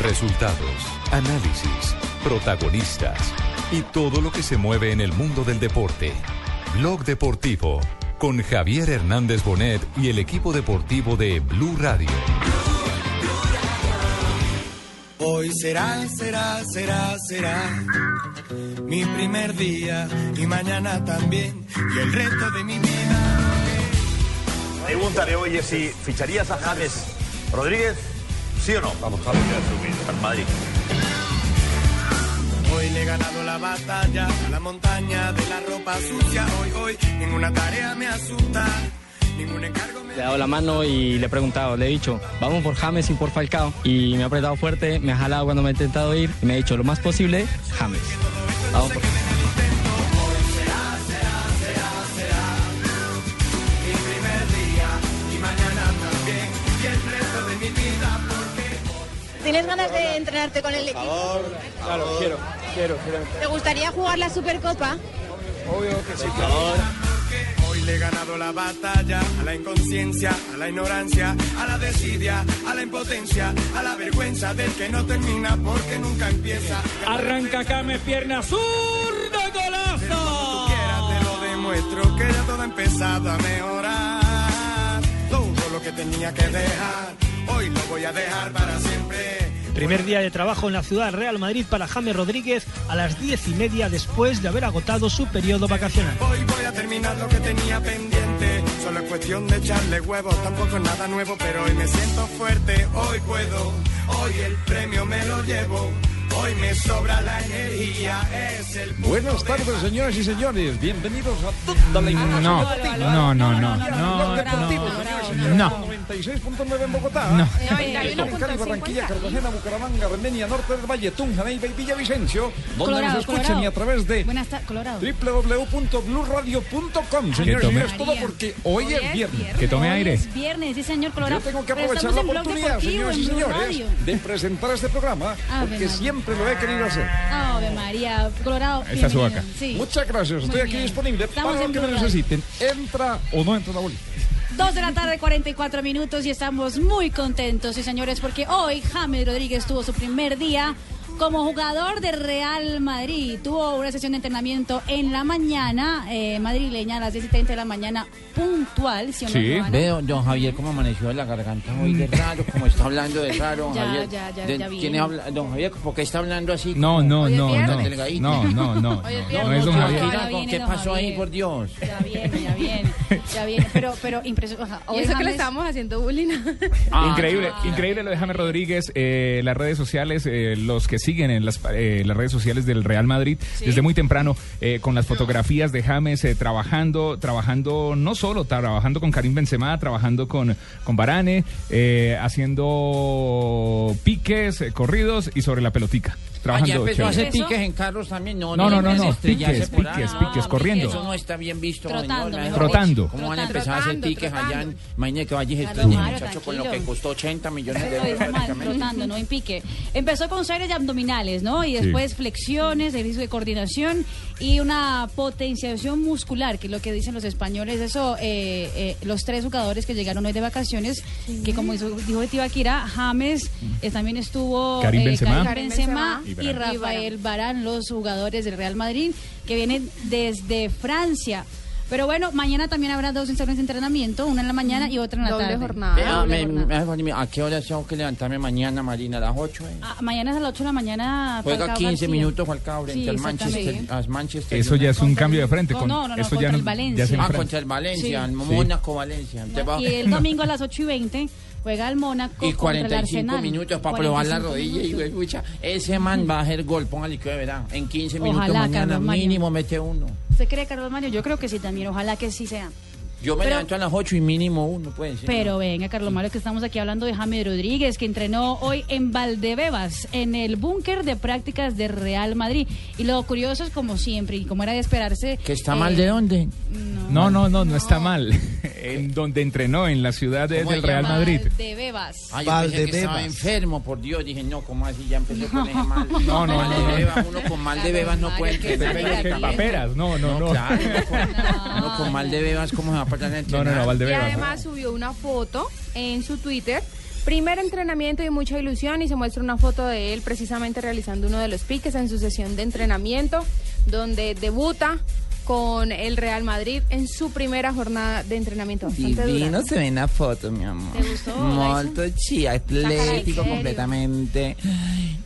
Resultados, análisis, protagonistas y todo lo que se mueve en el mundo del deporte. Blog Deportivo con Javier Hernández Bonet y el equipo deportivo de Blue Radio. Hoy será, será, será, será mi primer día y mañana también y el resto de mi vida. Preguntaré, oye, si ficharías a James Rodríguez, ¿sí o no? Vamos a al Madrid. Hoy le he ganado la batalla a la montaña de la ropa sucia. Hoy, hoy, ninguna tarea me asusta. Ningún encargo me Le he dado la mano y le he preguntado, le he dicho, vamos por James y por Falcao. Y me ha apretado fuerte, me ha jalado cuando me ha intentado ir y me ha dicho, lo más posible, James. Vamos por mi ¿Tienes ganas de entrenarte con el equipo? Claro, quiero, quiero, quiero. ¿Te gustaría jugar la Supercopa? Obvio que sí. Hoy le he ganado la batalla a la inconsciencia, a la ignorancia, a la desidia, a la impotencia, a la vergüenza del que no termina porque nunca empieza. Arranca James, pierna zurda, golazo. quieras te lo demuestro que ya todo ha empezado a mejorar. Todo lo que tenía que dejar, hoy lo voy a dejar para siempre. Primer día de trabajo en la ciudad Real Madrid para James Rodríguez a las diez y media después de haber agotado su periodo vacacional. Hoy voy a terminar lo que tenía pendiente. Solo es cuestión de echarle huevos, tampoco es nada nuevo, pero hoy me siento fuerte, hoy puedo, hoy el premio me lo llevo. Hoy me sobra la energía, es el punto Buenas de tardes, señoras y señores. Bienvenidos a toda la información No, deportiva. no, no, no, no, no, señores y señores, no. 96.9 en Bogotá. No. En Cali, Barranquilla, Cartagena, Bucaramanga, Armenia, Norte del Valle, Tunja, Neiva y Villavicencio, donde nos escuchen Colorado. y a través de Buenas tardes, Colorado. www.bluradio.com. Señores señores, todo porque hoy es viernes. Que tome aire. Es viernes, sí, señor Yo Colorado. tengo que aprovechar la oportunidad, señoras y señores, de presentar este programa, Ave porque María. Siempre lo he querido hacer. Ave María, Colorado. Esta es su vaca. Sí. Muchas gracias, estoy Muy aquí bien. disponible Estamos para lo que me necesiten. Entra o no entra la bolita. Dos de la tarde, 44 minutos y estamos muy contentos, sí señores, porque hoy James Rodríguez tuvo su primer día como jugador de Real Madrid. Tuvo una sesión de entrenamiento en la mañana, eh, madrileña, a las 10 y 30 de la mañana, puntual, ¿sí o no, Sí. Joana? Ve, don, don Javier, cómo amaneció de la garganta hoy de raro, como está hablando de raro, don Ya, Javier. ya, ya, De- ya. ¿quién habla? Don Javier, ¿por qué está hablando así? No, no, no, no. No, no, no. No, no es don Javier. ¿qué pasó ahí, por Dios? Ya viene, ya viene, ya viene, pero, pero impresionante. Y eso que le estábamos haciendo bullying. Ah, Increíble, ah, increíble lo de James Rodríguez. eh, las redes sociales, eh, los que siguen en las, eh, las redes sociales del Real Madrid desde muy temprano eh, con las fotografías de James eh, trabajando, trabajando no solo, trabajando con Karim Benzema, trabajando con, con Varane, eh, haciendo piques, eh, corridos y sobre la pelotica. Ah, ya Trabajando. empezó a chévere. hacer piques en carros también. No, No, no, no, no, estrellarse piques, piques, piques, corriendo. Eso no está bien visto. Trotando. ¿Cómo van a Trotando. empezar a hacer Trotando, piques allá? imagínate que vaya Mario, muchacho, con lo que costó 80 millones de euros. trotando, no en pique. Empezó con series de abdominales, ¿no? Y después flexiones, ejercicio de coordinación y una potenciación muscular, que es lo que dicen los españoles. Eso, eh, eh, los tres jugadores que llegaron hoy de vacaciones, que como dijo, dijo Tibaquira, James eh, también estuvo Karim eh, Benzema. Karim Benzema Y y. Rafael Barán, los jugadores del Real Madrid, que vienen desde Francia. Pero bueno, mañana también habrá dos sesiones de entrenamiento, una en la mañana y otra en la Doble tarde. jornada. Doble me- jornada. me- ¿A qué hora tengo que levantarme mañana, Marina? ¿A las 8? eh? Ah, mañana es a las 8 de la mañana. Juega Falcao 15 García. minutos Falcao frente Sí, al. Manchester, al Manchester Eso ya es un Contra cambio de frente. Con, no, no, no, eso contra ya el Valencia. ya Ah, contra el Valencia, Sí. el Mónaco, Valencia. Y el domingo a las 8 y 20 juega el Mónaco Y contra el 45 Arsenal. minutos para probar la 45 rodilla. Y, minutos. escucha, ese man va a hacer gol, póngale que de verdad. En 15 minutos Ojalá, mañana Carlos Mario. mínimo mete uno. ¿Usted cree, Carlos Mario? Yo creo que sí también. Ojalá que sí sea. Yo me Pero- levanto a las 8 y mínimo uno, puede ser. Pero venga, Carlos Mario, que estamos aquí hablando de James Rodríguez, que entrenó hoy en Valdebebas, en el búnker de prácticas de Real Madrid. Y lo curioso es, como siempre, y como era de esperarse... ¿Que está eh, mal de dónde? No, no, no, no está mal. en donde entrenó, en la ciudad de- ¿Cómo del Real llama? Madrid. Valdebebas. Ah, yo pensé que estaba Valdebebas. enfermo, por Dios. Dije, no, ¿cómo así? Ya empezó con ese mal. No, no, mal no, de no. bebas, uno con mal de bebas no puede entrenar. se ¿Qué Mira, paperas? No, no, no. Claro, uno con, uno con mal de bebas, ¿cómo se va No, no, no, Y además subió una foto en su Twitter. Primer entrenamiento y mucha ilusión y se muestra una foto de él precisamente realizando uno de los piques en su sesión de entrenamiento donde debuta con el Real Madrid en su primera jornada de entrenamiento. Divino dura. se ve una foto, mi amor. ¿Te gustó, Molto chi, atlético completamente.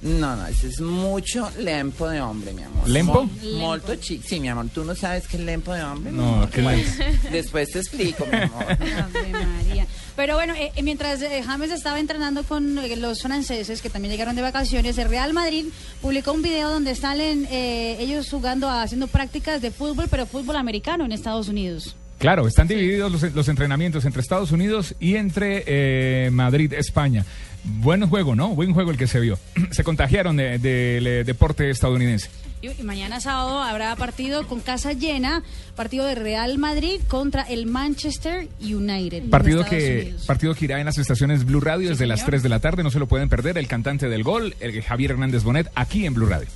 No, no, ese es mucho lempo de hombre, mi amor. ¿Lempo? Mo- Molto chi. Sí, mi amor, ¿tú no sabes qué es lempo de hombre? No, ¿qué Pues, Después te explico, mi amor. Ave María. Pero bueno, eh, eh, mientras eh, James estaba entrenando con eh, los franceses que también llegaron de vacaciones, el Real Madrid publicó un video donde salen eh, ellos jugando, haciendo prácticas de fútbol, pero fútbol americano en Estados Unidos. Claro, están divididos los, los entrenamientos entre Estados Unidos y entre eh, Madrid, España. Buen juego, ¿no? Buen juego el que se vio. se contagiaron de- del eh, deporte estadounidense. Y, mañana sábado habrá partido con casa llena, partido de Real Madrid contra el Manchester United. Partido que, Unidos. partido que irá en las estaciones Blue Radio desde las señor. 3 de la tarde. No se lo pueden perder. El cantante del gol, el Javier Hernández Bonet, aquí en Blue Radio.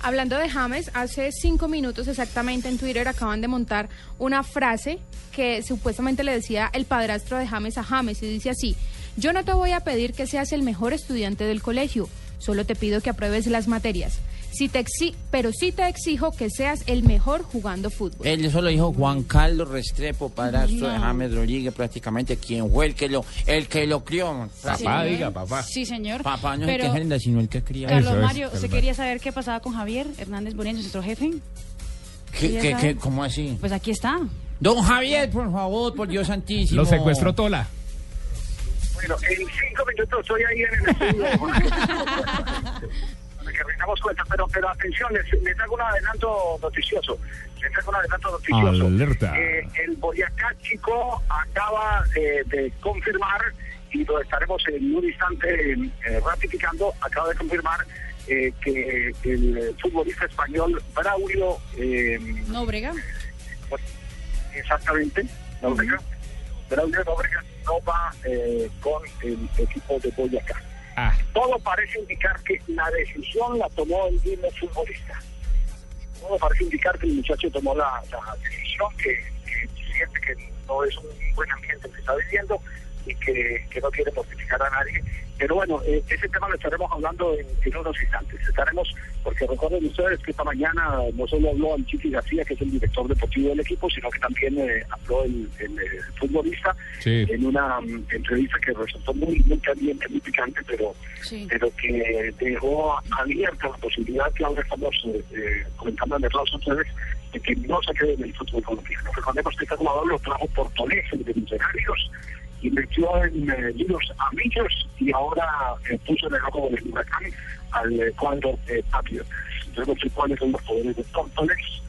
Hablando de James, hace cinco minutos exactamente en Twitter acaban de montar una frase que supuestamente le decía el padrastro de James a James y dice así, yo no te voy a pedir que seas el mejor estudiante del colegio, solo te pido que apruebes las materias. Si te exi pero sí te exijo que seas el mejor jugando fútbol. Él eso lo dijo Juan Carlos Restrepo, padrastro de No. James Rodríguez, prácticamente quien fue el que lo, el que lo crió. Papá, diga, papá. Sí, señor. Papá no es el que agenda, sino el que crió. Carlos Mario, ¿se quería saber qué pasaba con Javier Hernández Bonet, nuestro jefe? ¿Qué, ¿Quería qué, qué, ¿Cómo así? Pues aquí está. Don Javier, por favor, por Dios santísimo. Lo secuestró Tola. Bueno, en cinco minutos estoy ahí en el estudio. Que rendamos cuenta, pero, pero atención, les, les hago un adelanto noticioso. Les hago un adelanto noticioso. Alerta. Eh, el Boyacá Chico acaba eh, de confirmar, y lo estaremos en un instante eh, ratificando, acaba de confirmar eh, que el futbolista español Braulio eh, Nóbrega. exactamente, Nóbrega, Braulio Nóbrega no va eh, con el equipo de Boyacá. Ah. Todo parece indicar que la decisión la tomó el mismo futbolista. Todo parece indicar que el muchacho tomó la, decisión, que, que siente que no es un buen ambiente que está viviendo y que, que no quiere mortificar a nadie. Pero bueno, eh, ese tema lo estaremos hablando en, en unos instantes. Estaremos, porque recuerden ustedes que esta mañana no solo habló el Chiqui García, que es el director deportivo del equipo, sino que también eh, habló el, el, eh, futbolista Sí. en una mm, entrevista que resultó muy, muy caliente, muy picante, pero, pero que dejó abierta la posibilidad que ahora estamos eh, comentando en el a ustedes de que no se quede en el fútbol colombiano. Recordemos que este jugador lo trajo por Toledo de Millonarios y metió en eh, líos a Millos y ahora eh, puso en el ojo del huracán al eh, Patriot. Yo no sé cuáles son los poderes de Tortoles,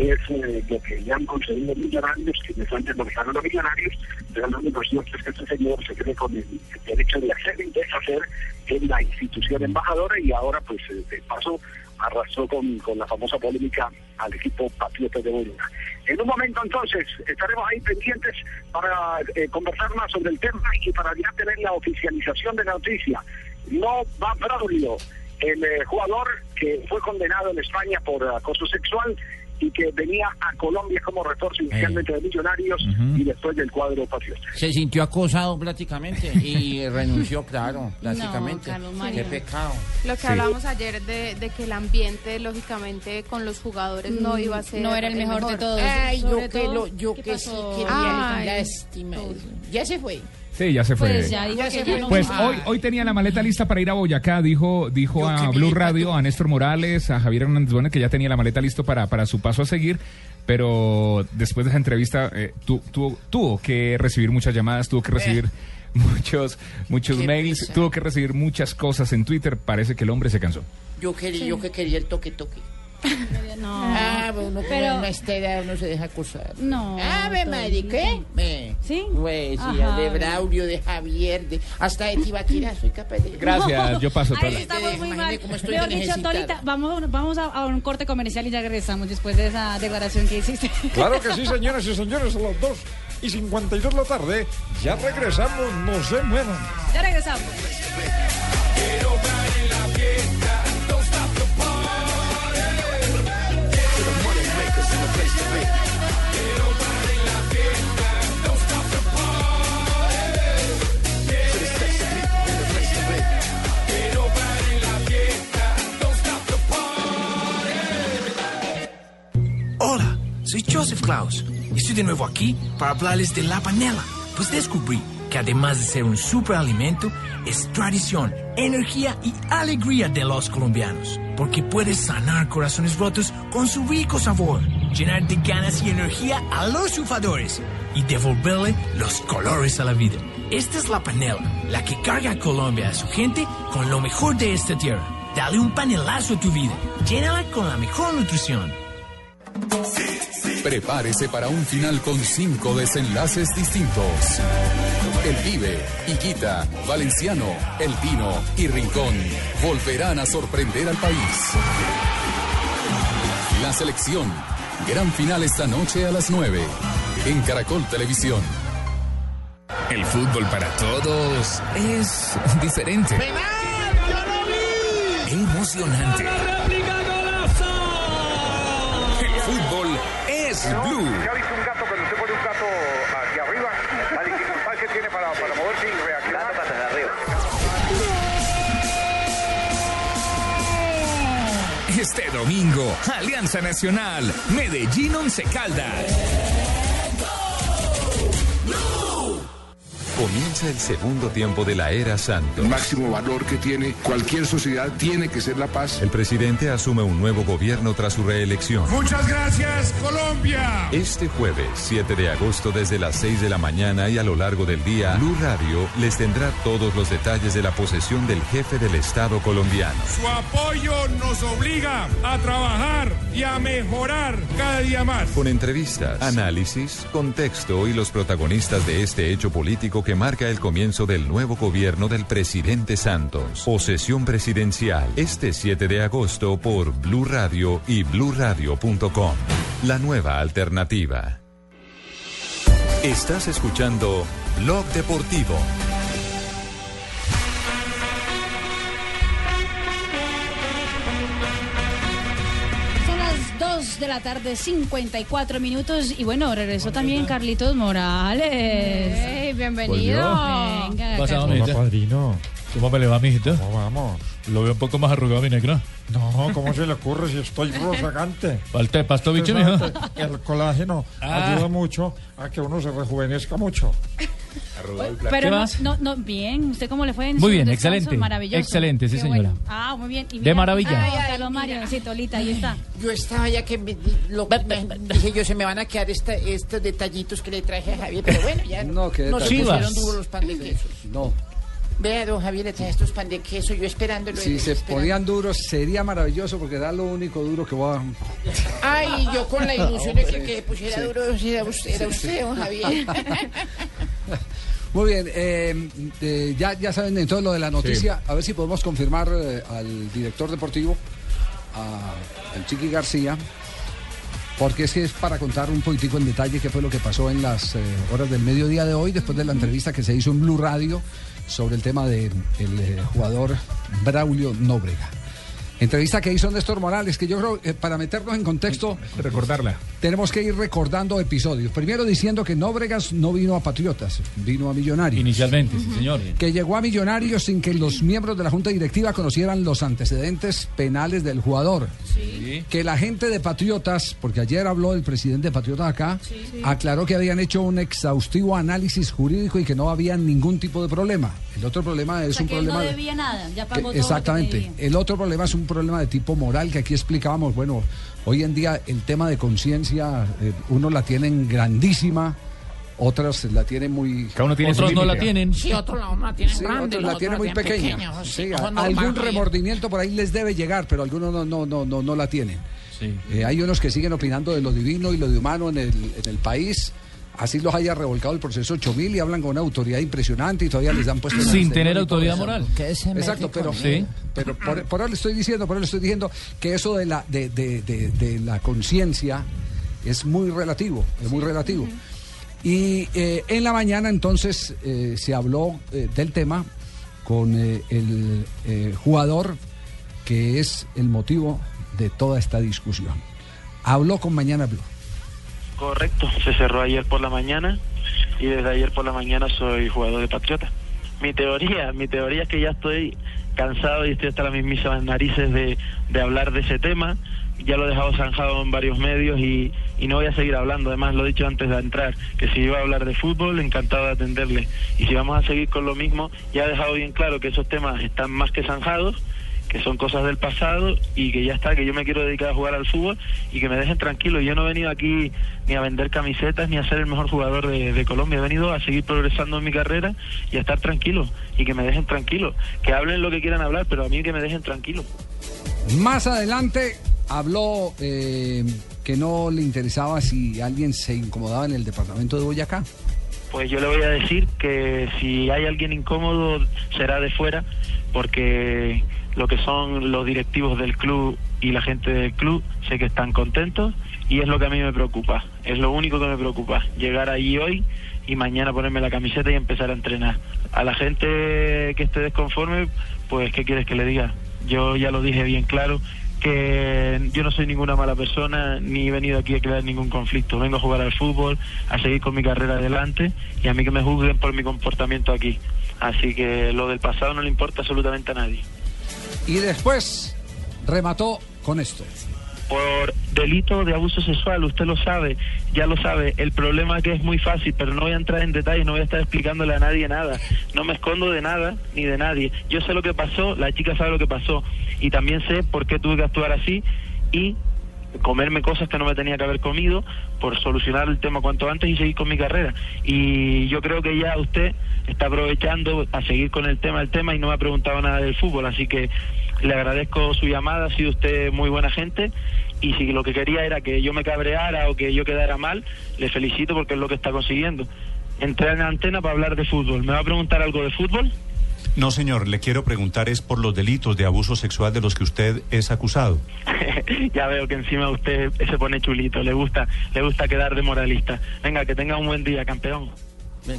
es eh, lo que le han concedido millonarios, que les han denomizado los millonarios, pero único cierto es que este señor se cree con el, derecho de hacer y deshacer en la institución embajadora y ahora pues eh, de paso arrastró con, con la famosa polémica al equipo Patriota de Bolívar. En un momento entonces estaremos ahí pendientes para eh, conversar más sobre el tema y para ya tener la oficialización de la noticia. No va Braulio, el jugador que fue condenado en España por acoso sexual y que venía a Colombia como refuerzo inicialmente de Millonarios y después del cuadro Patriota. Se sintió acosado prácticamente y renunció, claro, prácticamente. Qué pecado. Lo que Sí. hablábamos ayer de, de que el ambiente, lógicamente, con los jugadores no Mm, iba a ser no era el mejor de todos. Ay, yo que todo, lo, yo ¿qué que sí quería, Ay. lástima. Ya se fue. Sí, ya se fue. Pues ya dijo que ya no Pues hoy, hoy tenía la maleta lista para ir a Boyacá, dijo, dijo a Blue Radio, a Néstor Morales, a Javier Hernández Bonet, que ya tenía la maleta listo para, para su paso a seguir, pero después de esa entrevista eh, tu- tu- tuvo que recibir muchas llamadas, tuvo que recibir muchos, muchos Qué mails, tuvo que recibir muchas cosas en Twitter, parece que el hombre se cansó. Yo quería, yo que quería el toque toque. No. Ah, bueno, uno Pero- con esta edad uno se deja acusar. No. Ave Madre, ¿qué? Me. ¿Sí? Pues sí, Ajá. de Braulio, de Javier, de hasta de Tibaquira soy capaz de... Gracias, yo paso Ahí Tola. estamos muy mal. cómo estoy Mejor dicho. Tolita, vamos, vamos a, a un corte comercial y ya regresamos después de esa declaración que hiciste. Claro que sí, señoras y señores, a las 2 y 52 de la tarde. Ya regresamos, no se muevan. Ya regresamos. Joseph Klaus. Estoy de nuevo aquí para hablarles de la panela, pues descubrí que además de ser un superalimento, es tradición, energía y alegría de los colombianos, porque puede sanar corazones rotos con su rico sabor, llenar de ganas y energía a los sufadores y devolverle los colores a la vida. Esta es la panela, la que carga a Colombia a su gente con lo mejor de esta tierra. Dale un panelazo a tu vida, llénala con la mejor nutrición. Prepárese para un final con cinco desenlaces distintos. El Pibe, Iquita, Valenciano, El Pino y Rincón volverán a sorprender al país. La selección. Gran final esta noche a las 9 en Caracol Televisión. El fútbol para todos es diferente. Emocionante. Es blue. Ya viste un gato, cuando usted pone un gato hacia arriba, la dificultad que tiene para, para moverse y reaccionar. hacia arriba. Este domingo, Alianza Nacional, Medellín Once Caldas. Comienza el segundo tiempo de la era Santos. El máximo valor que tiene cualquier sociedad tiene que ser la paz. El presidente asume un nuevo gobierno tras su reelección. Muchas gracias, Colombia. Este jueves, 7 de agosto, desde las 6 de la mañana y a lo largo del día, Blue Radio les tendrá todos los detalles de la posesión del jefe del Estado colombiano. Su apoyo nos obliga a trabajar y a mejorar cada día más. Con entrevistas, análisis, contexto y los protagonistas de este hecho político que marca el comienzo del nuevo gobierno del presidente Santos. Posesión presidencial, este 7 de agosto por Blue Radio y bluradio.com. La nueva alternativa. Estás escuchando Blog Deportivo. De la tarde, 54 minutos. Y bueno, regresó también Carlitos Morales. Hey, bienvenido. Venga, Pasado, Carlitos. mijita. padrino. ¿Cómo me le va, mijito? ¿Cómo vamos? Lo veo un poco más arrugado, mi negra. No, ¿cómo se le ocurre si estoy rozagante? Falta de pasto bicho, mijo. que El colágeno Ah. ayuda mucho a que uno se rejuvenezca mucho. Pero no, no, no, bien. ¿Usted cómo le fue en Muy bien, descanso? excelente. Maravilloso. Excelente, sí, Qué señora. bueno. Ah, muy bien. Y De maravilla. Ay, Carlos Mario, sí, Tolita, ahí está. Yo estaba ya que me, lo, me- dije yo, se me van a quedar esta- estos detallitos que le traje a Javier, pero bueno, ya No, qué no se pusieron duros los pan de queso. No. Vea, don Javier, le traje estos pan de queso, yo esperándolo. Si se esperando. ponían duros sería maravilloso porque era lo único duro que voy a... Ay, yo con la ilusión de que, que pusiera Sí. duro era usted, era usted, don Javier. Muy bien, eh, eh, ya, ya saben entonces lo de la noticia. A ver si podemos confirmar eh, al director deportivo, a, al Chiqui García, porque es que es para contar un poquitico en detalle qué fue lo que pasó en las eh, horas del mediodía de hoy, después de la entrevista que se hizo en Blue Radio sobre el tema del jugador Braulio Nóbrega. Entrevista que hizo Néstor Morales, que yo creo, que para meternos en contexto, Recordarla. tenemos que ir recordando episodios. Primero diciendo que Nóbregas no vino a Patriotas, vino a Millonarios. Inicialmente, sí, señor. Que llegó a Millonarios sin que los miembros de la Junta Directiva conocieran los antecedentes penales del jugador. Que la gente de Patriotas, porque ayer habló el presidente de Patriotas acá, aclaró que habían hecho un exhaustivo análisis jurídico y que no había ningún tipo de problema. El otro problema es O sea, un que él problema... no de- debía nada, ya pagó todo. lo que Exactamente. debía. El otro problema es un problema de tipo moral que aquí explicábamos. Bueno, hoy en día el tema de conciencia, eh, uno la tienen grandísima, otras la tienen muy. Cada uno tiene Otros no la tienen. Sí, otros la, la tienen Sí, grande, otros la tienen muy pequeña. pequeños, Sí, sí, a- ojo, no algún remordimiento por ahí les debe llegar, pero algunos no, no, no, no, no la tienen. Sí. Eh, hay unos que siguen opinando de lo divino y lo de humano en el, en el país. Así los haya revolcado el proceso 8000 y hablan con una autoridad impresionante y todavía les dan puesto en el Sin tener autoridad moral. Exacto, pero, Sí. pero por, por ahora le estoy diciendo, por ahora le estoy diciendo que eso de la, de, de- de- de la conciencia es muy relativo, es muy relativo. Y eh, en la mañana entonces eh, se habló eh, del tema con eh, el eh, jugador que es el motivo de toda esta discusión. Habló con Mañana Blue. Correcto, se cerró ayer por la mañana y desde ayer por la mañana soy jugador de Patriota. Mi teoría, mi teoría es que ya estoy cansado y estoy hasta las mismísimas narices de, de hablar de ese tema, ya lo he dejado zanjado en varios medios y, y no voy a seguir hablando. Además, lo he dicho antes de entrar, que si iba a hablar de fútbol, encantado de atenderle. Y si vamos a seguir con lo mismo, ya he dejado bien claro que esos temas están más que zanjados que son cosas del pasado y que ya está, que yo me quiero dedicar a jugar al fútbol y que me dejen tranquilo. Yo no he venido aquí ni a vender camisetas ni a ser el mejor jugador de, de Colombia, he venido a seguir progresando en mi carrera y a estar tranquilo y que me dejen tranquilo. Que hablen lo que quieran hablar, pero a mí que me dejen tranquilo. Más adelante habló eh, que no le interesaba si alguien se incomodaba en el departamento de Boyacá. Pues yo le voy a decir que si hay alguien incómodo será de fuera, porque lo que son los directivos del club y la gente del club sé que están contentos y es lo que a mí me preocupa. Es lo único que me preocupa, llegar allí hoy y mañana ponerme la camiseta y empezar a entrenar. A la gente que esté desconforme, pues ¿qué quieres que le diga? Yo ya lo dije bien claro que yo no soy ninguna mala persona ni he venido aquí a crear ningún conflicto. Vengo a jugar al fútbol, a seguir con mi carrera adelante y a mí que me juzguen por mi comportamiento aquí. Así que lo del pasado no le importa absolutamente a nadie. Y después remató con esto. Por delito de abuso sexual, usted lo sabe, ya lo sabe. El problema es que es muy fácil, pero no voy a entrar en detalles, no voy a estar explicándole a nadie nada. No me escondo de nada ni de nadie. Yo sé lo que pasó, la chica sabe lo que pasó y también sé por qué tuve que actuar así y comerme cosas que no me tenía que haber comido por solucionar el tema cuanto antes y seguir con mi carrera. Y yo creo que ya usted está aprovechando a seguir con el tema, el tema y no me ha preguntado nada del fútbol, así que le agradezco su llamada, ha sido usted muy buena gente y si lo que quería era que yo me cabreara o que yo quedara mal, le felicito porque es lo que está consiguiendo. Entré en la antena para hablar de fútbol. ¿Me va a preguntar algo de fútbol? No, señor, le quiero preguntar es por los delitos de abuso sexual de los que usted es acusado. ya veo que encima usted se pone chulito, le gusta, le gusta quedar de moralista. Venga, que tenga un buen día, campeón.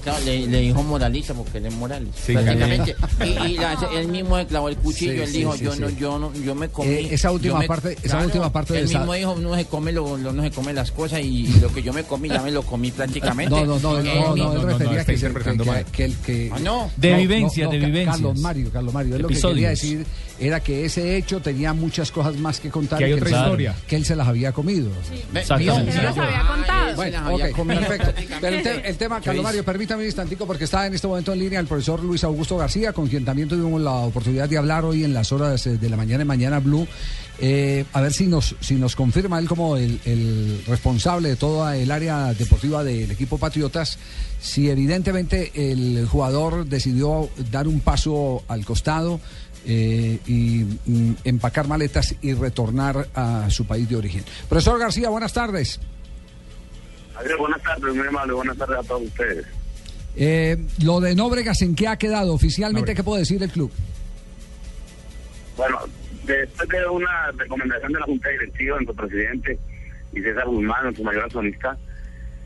Claro, le, le dijo moraliza porque él es Morales. Sí, prácticamente. Y, y la- él mismo le clavó el cuchillo, Sí, él dijo, sí, yo sí. no, yo no, yo me comí. Eh, esa última me- parte- esa última parte de Él esa- mismo dijo, no se come lo, lo- no se come las cosas y, y lo que yo me comí ya me lo comí prácticamente. No, no, no, Él no, no, él refería que, que, que- que el que... Ah, no. De vivencias, de vivencias. Carlos Mario, Carlos Mario, lo que Episodios. quería decir era que ese hecho tenía muchas cosas más que contar. Que hay y otra él se- historia. Que él se las había comido. Exactamente. No los había contado. Bueno, ok, perfecto. Pero el, te- el tema, ¿Qué Carlos? Mario, permítame un instantico porque está en este momento en línea el profesor Luis Augusto García, con quien también tuvimos la oportunidad de hablar hoy en las horas eh, de la mañana en Mañana Blue. Eh, a ver si nos, si nos confirma él como el, el responsable de toda el área deportiva del equipo Patriotas, si evidentemente el jugador decidió dar un paso al costado eh, y mm, empacar maletas y retornar a su país de origen. Profesor García, buenas tardes. Buenas tardes, muy amable, buenas tardes a todos ustedes. Eh, lo de Nóbregas, ¿en qué ha quedado? Oficialmente, ¿qué puede decir el club? Bueno, después de una recomendación de la Junta Directiva, nuestro presidente y César Guzmán, nuestro mayor accionista,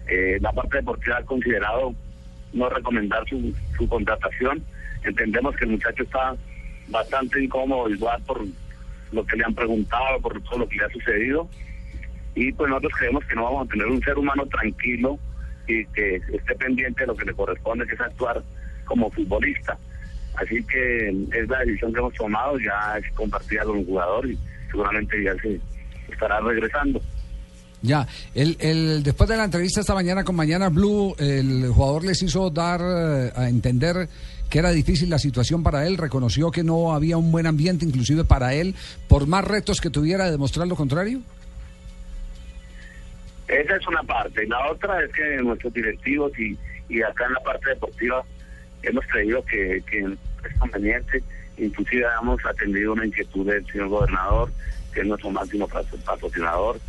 eh, la parte deportiva ha considerado no recomendar su, su contratación. Entendemos que el muchacho está bastante incómodo, igual por lo que le han preguntado, por todo lo que le ha sucedido. Y pues nosotros creemos que no vamos a tener un ser humano tranquilo y que esté pendiente de lo que le corresponde, que es actuar como futbolista. Así que es la decisión que hemos tomado, ya es compartida con el jugador y seguramente ya se estará regresando. Ya, el, el, después de la entrevista esta mañana con Mañana Blue, el jugador les hizo dar eh, a entender que era difícil la situación para él, reconoció que no había un buen ambiente inclusive para él, por más retos que tuviera de demostrar lo contrario. Esa es una parte. La otra es que nuestros directivos y, y acá en la parte deportiva hemos creído que, que es conveniente. Inclusive hemos atendido una inquietud del señor gobernador, que es nuestro máximo patro- patrocinador,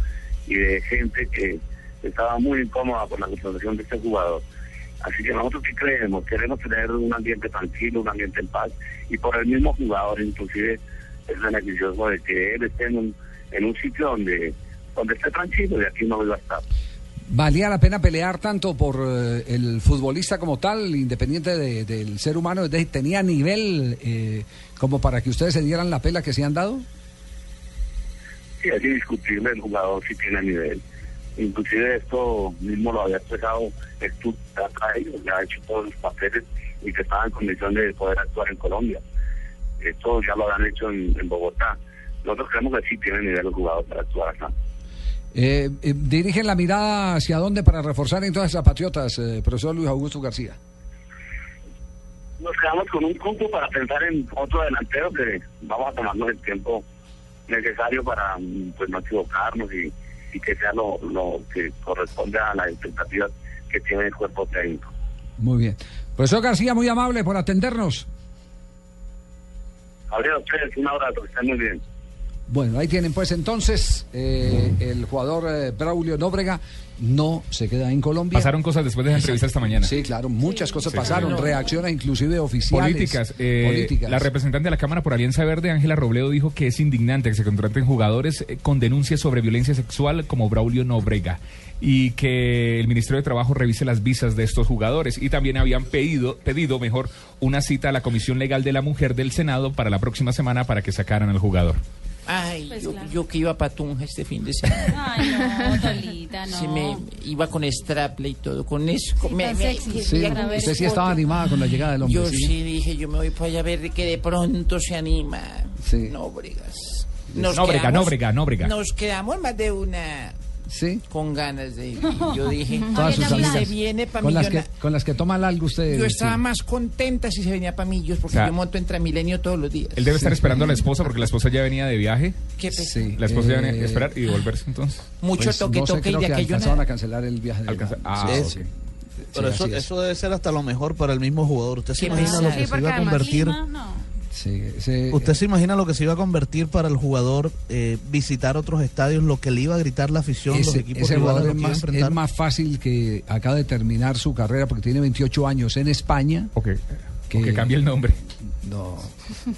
y de gente que estaba muy incómoda por la contratación de este jugador. Así que nosotros sí creemos, queremos tener un ambiente tranquilo, un ambiente en paz, y por el mismo jugador inclusive es beneficioso de que él esté en un, en un sitio donde, donde esté tranquilo y aquí no iba a estar. ¿Valía la pena pelear tanto por eh, el futbolista como tal, independiente de- del ser humano? Es decir, ¿Tenía nivel eh, como para que ustedes se dieran la pela que se han dado? Sí, es indiscutible el jugador si tiene nivel. Inclusive esto mismo lo había expresado el club a ellos, ya ha hecho todos los papeles y que estaba en condición de poder actuar en Colombia. Esto ya lo habían hecho en, en Bogotá. nosotros creemos que sí tiene nivel el jugador para actuar acá. Eh, eh, dirigen la mirada hacia dónde para reforzar entonces a Patriotas, eh, profesor Luis Augusto García. Nos quedamos con un punto para pensar en otro delantero que vamos a tomarnos el tiempo necesario para mm, pues no equivocarnos y, y que sea lo, lo que corresponde a las expectativas que tiene el cuerpo técnico. Muy bien. Profesor García, muy amable por atendernos. Gabriel, ustedes un abrazo, estén muy bien. Bueno, ahí tienen pues entonces eh, el jugador eh, Braulio Nóbrega no se queda en Colombia. Pasaron cosas después de la entrevista esta mañana. Sí, claro, muchas cosas Sí, pasaron, reacciones inclusive oficiales. Políticas. eh, Políticas. La representante de la Cámara por Alianza Verde, Ángela Robledo, dijo que es indignante que se contraten jugadores eh, con denuncias sobre violencia sexual como Braulio Nobrega y que el Ministerio de Trabajo revise las visas de estos jugadores. Y también habían pedido, pedido mejor, una cita a la Comisión Legal de la Mujer del Senado para la próxima semana para que sacaran al jugador. Ay, Pues yo, claro. yo que iba para Tunja este fin de semana. Ay, no, Tolita, no. Se me iba con straple y todo, con eso. con- me- me- sexy. Sí, usted sí estaba animada con la llegada del hombre. Yo ¿sí? sí dije, yo me voy para allá a ver que de pronto se anima. Sí. Nóbregas. Nóbrega, Nóbrega, Nóbrega. Nos quedamos más de una Sí. con ganas de ir. Yo dije, Todas sus si amigas. se viene para con, las que, con las que toman algo usted. Yo estaba sí. más contenta si se venía para Millos, porque O sea, yo monto en Transmilenio todos los días. Él debe estar esperando a la esposa porque la esposa ya venía de viaje. Qué. Sí, La esposa ya eh, venía a esperar y devolverse entonces. Mucho pues, toque, no sé, toque y creo de que aquello alcanzaron a cancelar el viaje de Alcanza- la- ah, sí. Pero Sí, eso, es. eso debe ser hasta lo mejor para el mismo jugador. ¿Usted se imagina lo Sí, que se iba a convertir? Clima, no. Sí, sí. ¿Usted se imagina lo que se iba a convertir para el jugador eh, visitar otros estadios, lo que le iba a gritar la afición, los ese, equipos ese jugador a es los más, enfrentar? es más fácil que acaba de terminar su carrera porque tiene 28 años en España. O que, Que- o que cambie el nombre. No.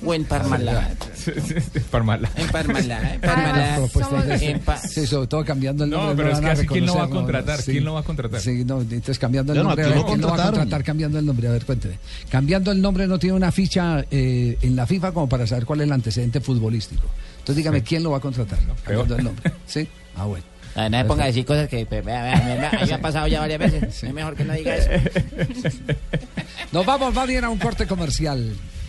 O en Parmalat. Parmala. En Parmalat. En La Parmalat. propuesta somos- es- En pa- sí, sobre todo cambiando el No, nombre. pero es que así, ¿quién lo va a contratar? Sí. ¿Quién lo va a contratar? Sí, no, entonces cambiando el no, nombre. aquí a ver, lo ¿quién lo va a contratar cambiando el nombre? A ver, cuénteme. Cambiando el nombre no tiene una ficha eh, en la FIFA como para saber cuál es el antecedente futbolístico. Entonces dígame, ¿quién lo va a contratar? Cambiando el nombre. ¿Sí? Ah, bueno. Ah, no me ponga a decir cosas que pues, me ha pasado ya varias veces. Es mejor que no diga eso. Nos vamos, va bien a un corte comercial.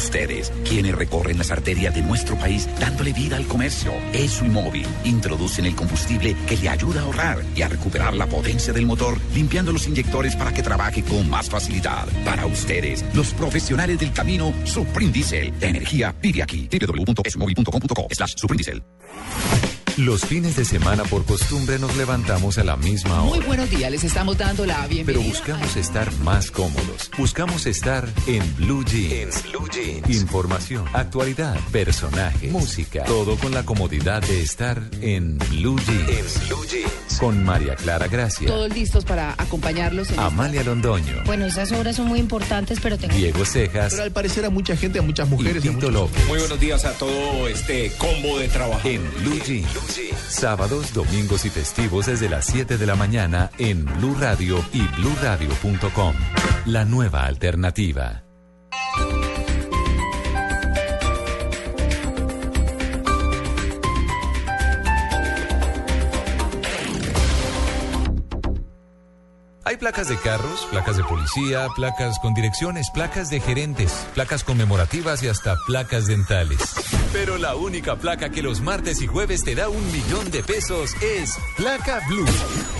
Ustedes, quienes recorren las arterias de nuestro país dándole vida al comercio. ESO y Móvil introducen el combustible que le ayuda a ahorrar y a recuperar la potencia del motor, limpiando los inyectores para que trabaje con más facilidad. Para ustedes, los profesionales del camino, Suprindisel. La energía vive aquí. www.esomóvil.com.co slash Suprindisel. Los fines de semana por costumbre nos levantamos a la misma Muy hora. buenos días, les estamos dando la Pero bienvenida. buscamos estar más cómodos. Buscamos estar en Blue Jeans. Blue Jeans. Información, actualidad, personaje, música. Todo con la comodidad de estar en Blue Jeans. Blue Jeans. Con María Clara Gracia, Todos listos para acompañarlos en Amalia Londoño, Bueno, esas obras son muy importantes, pero tengo... Diego Cejas Pero al parecer a mucha gente, a muchas y mujeres, y a Tito muchos López. Muy buenos días a todo este combo de trabajo. En Blue Jeans. Sábados, domingos y festivos desde las 7 de la mañana en Blue Radio y bluradio.com. La nueva alternativa. Hay placas de carros, placas de policía, placas con direcciones, placas de gerentes, placas conmemorativas y hasta placas dentales. Pero la única placa que los martes y jueves te da un millón de pesos es Placa Blue.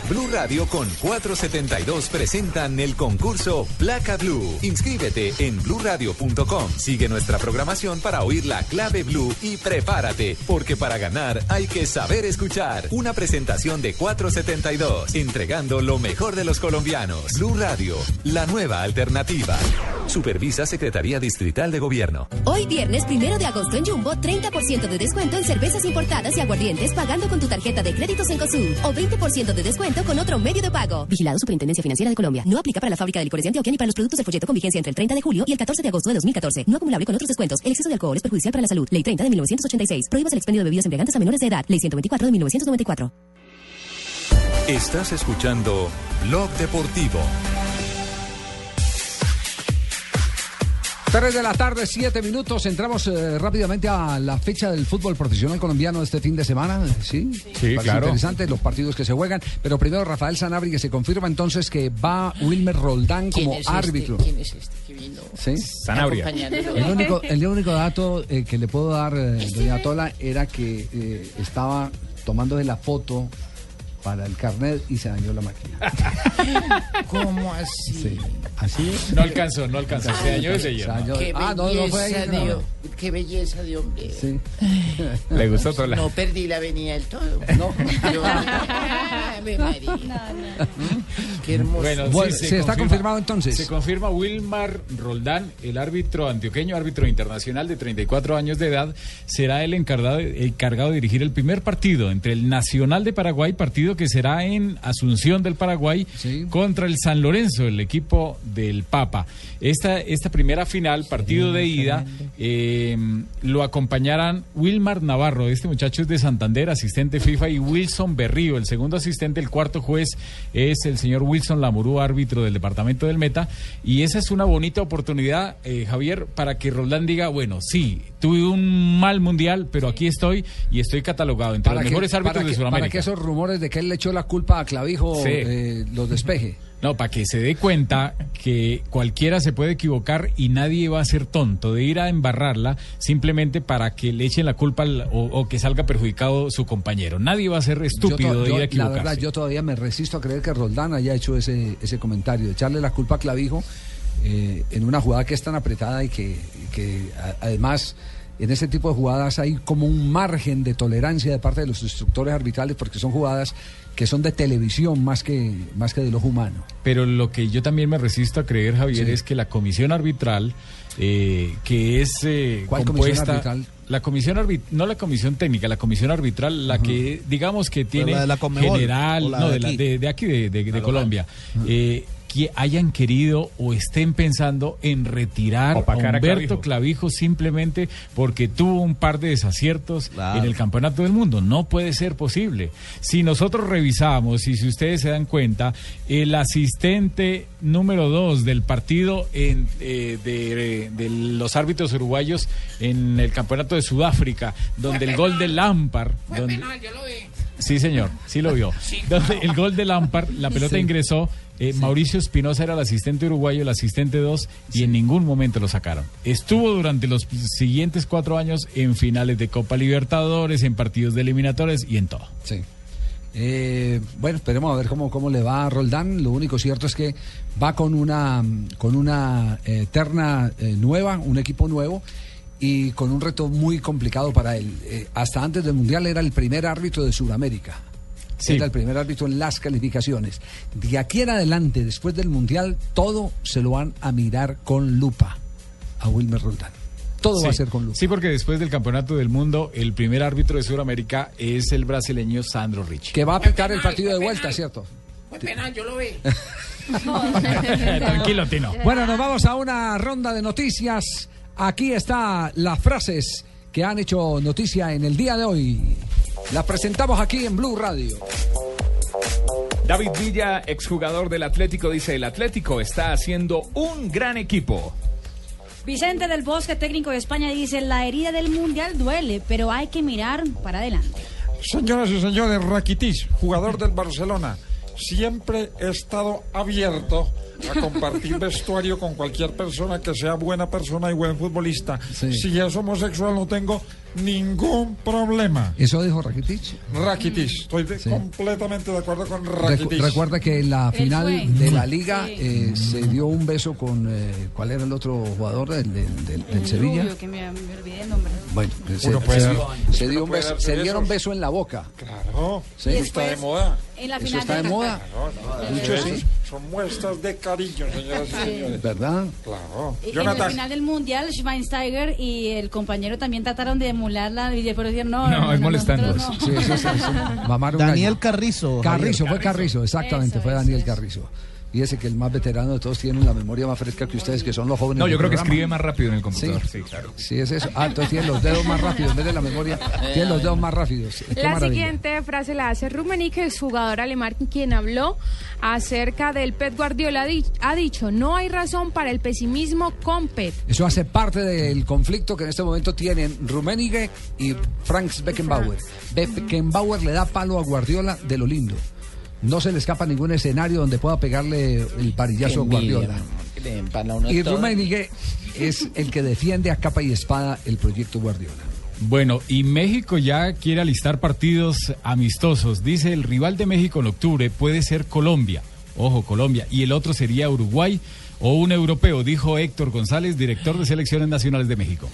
Blue Radio con 472 presentan el concurso Placa Blue. Inscríbete en bluradio.com. Sigue nuestra programación para oír la clave Blue y prepárate, porque para ganar hay que saber escuchar. Una presentación de 472, entregando lo mejor de los colombianos. Blue Radio, la nueva alternativa. Supervisa Secretaría Distrital de Gobierno. Hoy viernes primero de agosto en Jumbo, 30% de descuento en cervezas importadas y aguardientes pagando con tu tarjeta de créditos en COSUD o 20% de descuento con otro medio de pago. Vigilado Superintendencia Financiera de Colombia. No aplica para la fábrica de licores de Antioquia ni para los productos del folleto con vigencia entre el 30 de julio y el 14 de agosto de 2014. No acumulable con otros descuentos. El exceso de alcohol es perjudicial para la salud. Ley 30 de 1986. Prohíbas el expendio de bebidas embriagantes a menores de edad. Ley 124 de 1994. Estás escuchando Blog Deportivo. 3 de la tarde, 7 minutos. Entramos eh, rápidamente a la fecha del fútbol profesional colombiano este fin de semana. Sí, Sí, Parece claro. interesante los partidos que se juegan. Pero primero, Rafael Sanabria, que se confirma entonces que va Wilmer Roldán ¿Quién como es este? árbitro. ¿Quién es este que vino? Sí. Sanabria. El único, el único dato eh, que le puedo dar, eh, doña Tola, era que eh, estaba tomando de la foto para el carnet y se dañó la máquina. ¿Cómo así? Sí, así es. No alcanzó, no alcanzó. Se dañó desde Se ayer. dañó- Qué Ah, no, no fue ahí. belleza no. de, qué belleza de hombre. Sí. Le gustó Tola. No perdí la avenida del todo. No. Yo- Ave María. Qué hermoso. Bueno, ¿se está confirma- confirmado entonces? Se confirma Wilmar Roldán, el árbitro antioqueño, árbitro internacional de 34 años de edad, será el encargado, el encargado de dirigir el primer partido entre el Nacional de Paraguay, partido que será en Asunción del Paraguay, contra el San Lorenzo, el equipo del Papa. Esta, esta primera final, partido de ida, eh, lo acompañarán Wilmar Navarro, este muchacho es de Santander, asistente FIFA, y Wilson Berrío, el segundo asistente, el cuarto juez es el señor Wilson Lamurú, árbitro del departamento del Meta, y esa es una bonita oportunidad, eh, Javier, para que Roldán diga, bueno, sí, tuve un mal mundial, pero aquí estoy y estoy catalogado entre los que- mejores árbitros para de que- Para Sudamérica. que esos rumores de que él le echó la culpa a Clavijo Sí. eh, los despeje. No, para que se dé cuenta que cualquiera se puede equivocar y nadie va a ser tonto de ir a embarrarla simplemente para que le echen la culpa al- o, o que salga perjudicado su compañero. Nadie va a ser estúpido Yo de yo, ir a la equivocarse. verdad, yo todavía me resisto a creer que Roldán haya hecho ese, ese comentario, de echarle la culpa a Clavijo eh, en una jugada que es tan apretada y que, que, a- además en ese tipo de jugadas hay como un margen de tolerancia de parte de los instructores arbitrales porque son jugadas que son de televisión más que, más que de los humanos. Pero lo que yo también me resisto a creer, Javier, Sí. es que la comisión arbitral, eh, que es eh, ¿Cuál comisión compuesta... arbitral? La comisión arbit no la comisión técnica, la comisión arbitral, la que digamos que tiene la de la Conmebol, general, la no, de de, la- aquí. de- de aquí, de, de- de Colombia, eh, que hayan querido o estén pensando en retirar a Opacar a Humberto Clavijo. Clavijo simplemente porque tuvo un par de desaciertos Claro. en el campeonato del mundo. No puede ser posible. Si nosotros revisamos y si ustedes se dan cuenta, el asistente número dos del partido en, eh, de, de los árbitros uruguayos en el campeonato de Sudáfrica, donde el gol de Lampard, donde, yo lo vi. Sí, señor, sí lo vio. Donde el gol de Lampard, la pelota Sí. ingresó. Eh, Mauricio Espinosa era el asistente uruguayo, el asistente 2, y en ningún momento lo sacaron. Estuvo durante los siguientes cuatro años en finales de Copa Libertadores, en partidos de eliminatorias y en todo. Sí. Eh, bueno, esperemos a ver cómo, cómo le va a Roldán. Lo único cierto es que va con una, con una eh, terna eh, nueva, un equipo nuevo y con un reto muy complicado para él. Hasta antes del Mundial era el primer árbitro de Sudamérica. Sí. Era el primer árbitro en las calificaciones. De aquí en adelante, después del Mundial, todo se lo van a mirar con lupa a Wilmer Roldán. Todo va a ser con lupa. Sí, porque después del Campeonato del Mundo, el primer árbitro de Sudamérica es el brasileño Sandro Ricci. Que va a pitar el partido de vuelta, ¿cierto? Fue penal, yo lo vi. Tranquilo, Tino. Bueno, nos vamos a una ronda de noticias. Aquí está las frases que han hecho noticia en el día de hoy. Las presentamos aquí en Blue Radio. David Villa, exjugador del Atlético, dice, el Atlético está haciendo un gran equipo. Vicente del Bosque, técnico de España, dice, la herida del Mundial duele, pero hay que mirar para adelante. Señoras y señores, Rakitic, jugador del Barcelona, siempre he estado abierto a compartir vestuario con cualquier persona que sea buena persona y buen futbolista. Si es homosexual no tengo ningún problema. Eso dijo Rakitic. Rakitic, estoy de- completamente de acuerdo con Recu- Rakitic. recuerda que en la final de la liga eh, se dio un beso con. eh, ¿Cuál era el otro jugador del, del- del- del El Sevilla? rubio, que me, me olvidé el nombre. Bueno, se, puede se- se dio un beso- se dieron besos. beso en la boca. Claro, Sí. eso está de moda. En la Eso está de moda. Claro, Dicho Eso así. Son muestras de cariño, señoras y Sí. señores. ¿Verdad? Claro. Y En la Jonathan. final del Mundial, Schweinsteiger y el compañero también trataron de emularla, y pero dijeron, no, No, es molestando. no. Sí, eso eso- mamaron Daniel. Carrizo. Carrizo, Javier. fue Carrizo, exactamente, Eso, fue eso, Daniel eso. Carrizo. Fíjese que el más veterano de todos tiene la memoria más fresca que ustedes, que son los jóvenes. No, yo creo que escribe más rápido en el computador. Sí, claro. Sí, es eso. Ah, entonces tiene los dedos más rápidos en vez de la memoria. Tiene los dedos más rápidos. Qué La maravilla. siguiente frase la hace Rummenigge, exjugador alemán, quien habló acerca del Pep Guardiola. Di- Ha dicho, no hay razón para el pesimismo con Pep. Eso hace parte del conflicto que en este momento tienen Rummenigge y Frank Beckenbauer. Beckenbauer le da palo a Guardiola de lo lindo. No se le escapa ningún escenario donde pueda pegarle el parillazo a Guardiola. Y Rummenigge es el que defiende a capa y espada el proyecto Guardiola. Bueno, y México ya quiere alistar partidos amistosos. Dice el rival de México en octubre puede ser Colombia. Ojo, Colombia. Y el otro sería Uruguay o un europeo, dijo Héctor González, director de selecciones nacionales de México.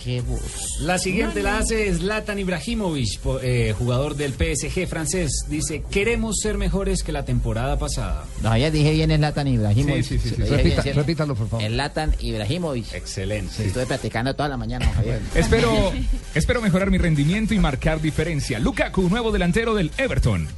La siguiente la hace Zlatan Ibrahimovic, eh, jugador del PSG francés. Dice, queremos ser mejores que la temporada pasada. No, ya dije bien Latan Ibrahimovic. Sí, sí, sí, sí. Repítalo, por favor. Zlatan Ibrahimovic. Excelente. Estuve platicando toda la mañana, Javier. Espero, espero mejorar mi rendimiento y marcar diferencia. Lukaku, nuevo delantero del Everton.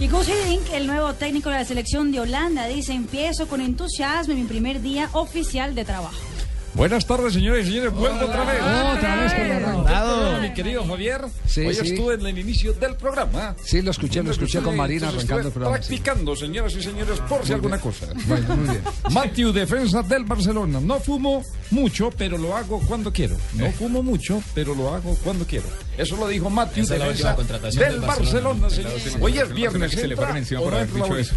Y Gus el nuevo técnico de la selección de Holanda, dice, empiezo con entusiasmo en mi primer día oficial de trabajo. Buenas tardes, señores y señores. Vuelvo otra vez. Otra vez con. Temprano, Mi querido Javier, Sí, hoy sí. estuve en el inicio del programa. Sí, lo escuché, lo escuché con Marina Entonces arrancando el programa. sí. Practicando, señoras y señores, por si alguna cosa. Bueno, muy bien. Matthew, defensa del Barcelona. No fumo mucho, pero lo hago cuando quiero. No Eh. fumo mucho, pero lo hago cuando quiero. Eso lo dijo Matthew, Esa es la defensa del Barcelona. Barcelona. señor. Es la última Hoy es viernes. que se le ¿entra o no haber entra la bolita?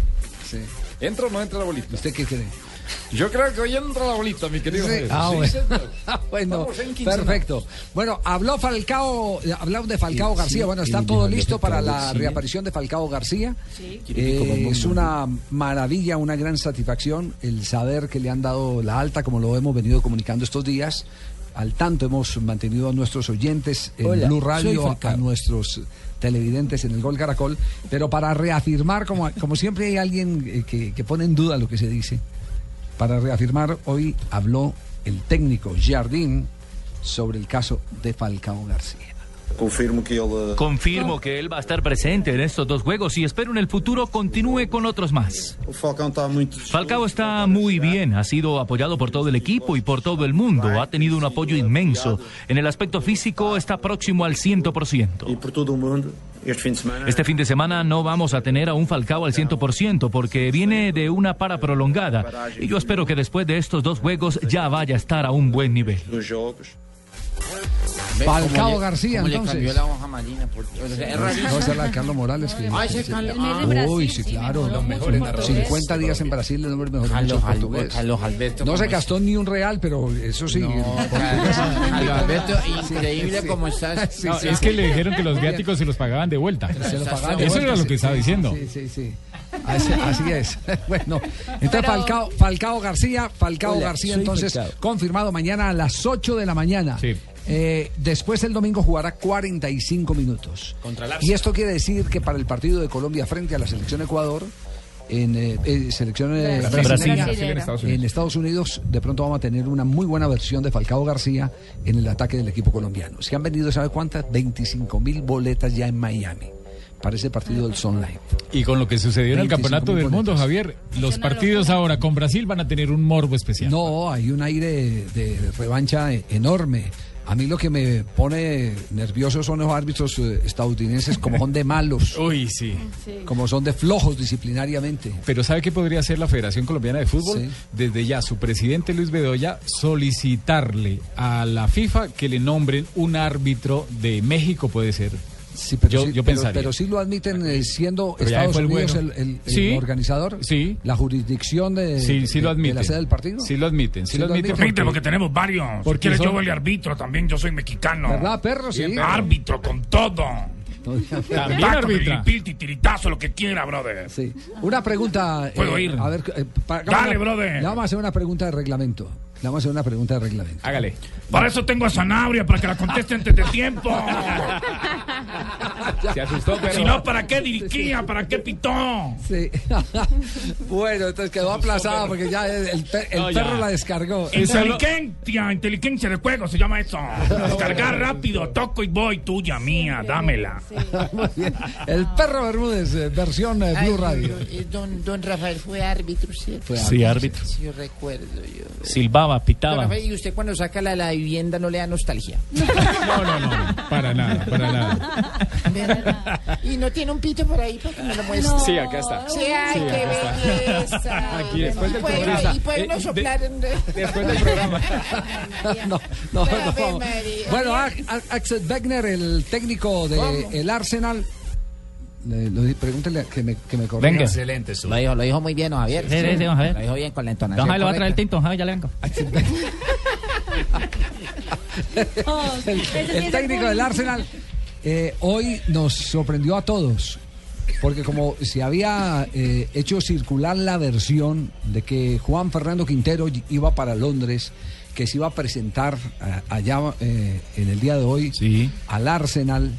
¿Entra o no entra la bolita? ¿Usted qué cree? Yo creo que hoy entra la bolita, mi querido Sí. Ah, Sí, bueno. perfecto. Bueno, habló Falcao, hablamos de Falcao Sí, García. sí, Bueno, está todo listo para la reaparición de Falcao García. Sí. Eh, es una maravilla, una gran satisfacción el saber que le han dado la alta, como lo hemos venido comunicando estos días. Al tanto hemos mantenido a nuestros oyentes en Hola, Blue Radio, a nuestros televidentes en el Gol Caracol, pero para reafirmar, como, como siempre hay alguien eh, que, que pone en duda lo que se dice, para reafirmar, hoy habló el técnico Jardín sobre el caso de Falcao García. Confirmo que ele. Confirmo que él va a estar presente en estos dos juegos y espero en el futuro continúe con otros más. Falcao está muy bien, ha sido apoyado por todo el equipo y por todo el mundo, ha tenido un apoyo inmenso. En el aspecto físico está próximo al 100%. E por todo o mundo, este fin de semana no vamos a tener a un Falcao al 100% porque viene de una para prolongada y yo espero que después de estos dos juegos ya vaya a estar a un buen nivel. Falcao García, cómo le entonces. cambió la hoja marina. por- o sea, es rarísimo. No, esa es la de Carlos Morales. Que Ah, ah. Uy, sí, claro. Los mejores narradores 50 días en Brasil, el hombre mejor Carlos portugués. Carlos Alberto, No se gastó ni un real, pero eso sí. en Alberto, increíble Sí. como estás. Sí, No, sí, es sí. que le dijeron que los viáticos se los pagaban de vuelta. Se lo pagaban de Eso vuelta, era lo sí, que estaba sí, diciendo. Sí, sí, sí. Así, así es. bueno, entonces Falcao, Falcao García, Falcao Hola, García, entonces Falcao. confirmado mañana a las 8 de la mañana. Sí. Eh, después el domingo jugará 45 minutos. Contra Y esto quiere decir que para el partido de Colombia frente a la selección Ecuador, en eh, eh, selección eh, Brasil. en Estados Unidos. en Estados Unidos, de pronto vamos a tener una muy buena versión de Falcao García en el ataque del equipo colombiano. Se han vendido, ¿sabe cuántas? 25 mil boletas ya en Miami para ese partido del Sun Life. Y con lo que sucedió en el 25 Campeonato del. Mundo, Javier, los partidos ahora con Brasil van a tener un morbo especial. No, hay un aire de revancha e- enorme. A mí lo que me pone nervioso son los árbitros eh, estadounidenses, como son de malos, Uy, sí. como son de flojos disciplinariamente. Pero ¿sabe qué podría hacer la Federación Colombiana de Fútbol? Sí. Desde ya, su presidente Luis Bedoya solicitarle a la FIFA que le nombren un árbitro de México, puede ser. Sí, pero, yo, sí, yo pero- pensaría. pero sí lo admiten eh, siendo Pero Estados el Unidos bueno. el, el- el Sí. organizador, Sí. la jurisdicción de, Sí, sí de- lo de admiten. la sede del partido. Sí lo admiten, sí, Sí lo lo admiten. admiten. Permite, porque tenemos varios. Si Porque quieres, son- yo voy de árbitro también. Yo soy mexicano. ¿Verdad, perro? Sí. Árbitro con todo. También piripil, titiritazo, lo que quiera, brother. Sí. Una pregunta. eh, Puedo ir. A ver, eh, pa- Dale, le- brother. Le vamos a hacer una pregunta de reglamento. Le vamos a hacer una pregunta de reglamento. Hágale. Para eso tengo a Sanabria, para que la conteste antes de tiempo. Se asustó, pero... Si no, ¿para qué dirigía? ¿Para qué pitó? Sí. bueno, entonces quedó aplazada porque ya el, el pe- el No, ya. perro la descargó. Inteligencia, inteligencia de juego se llama eso. Descargar rápido, toco y voy, tuya, mía, dámela. Muy bien. El perro Bermúdez, eh, versión eh, Blue Ay, Radio. eh, Don, don Rafael fue árbitro, ¿cierto? Fue Sí, árbitro. Sí, yo recuerdo. Yo. Silbaba, Don pitaba. Rafael, ¿y usted cuando saca la, la vivienda no le da nostalgia? No, no, no, para nada, para nada. ¿Y no tiene un pito por ahí para que me lo muestre? Sí, acá está. Sí, ay, Sí, qué acá belleza. Aquí, después del puede- programa. Y puede Eh, uno de- soplar. Después del programa. no, no, no. María. Bueno, Axel Wegner, el técnico del Arsenal. Le- pregúntele que me, que me corrija. Venga. Excelente, su. Lo dijo, lo dijo muy bien, don Javier. Sí, sí, sí, don Javier. Lo dijo bien con la entonación Don Javier lo va a traer el tinto, don Javier, ya le vengo. el, el técnico del Arsenal eh, hoy nos sorprendió a todos. Porque como se había eh, hecho circular la versión de que Juan Fernando Quintero iba para Londres, que se iba a presentar a- allá eh, en el día de hoy al Arsenal,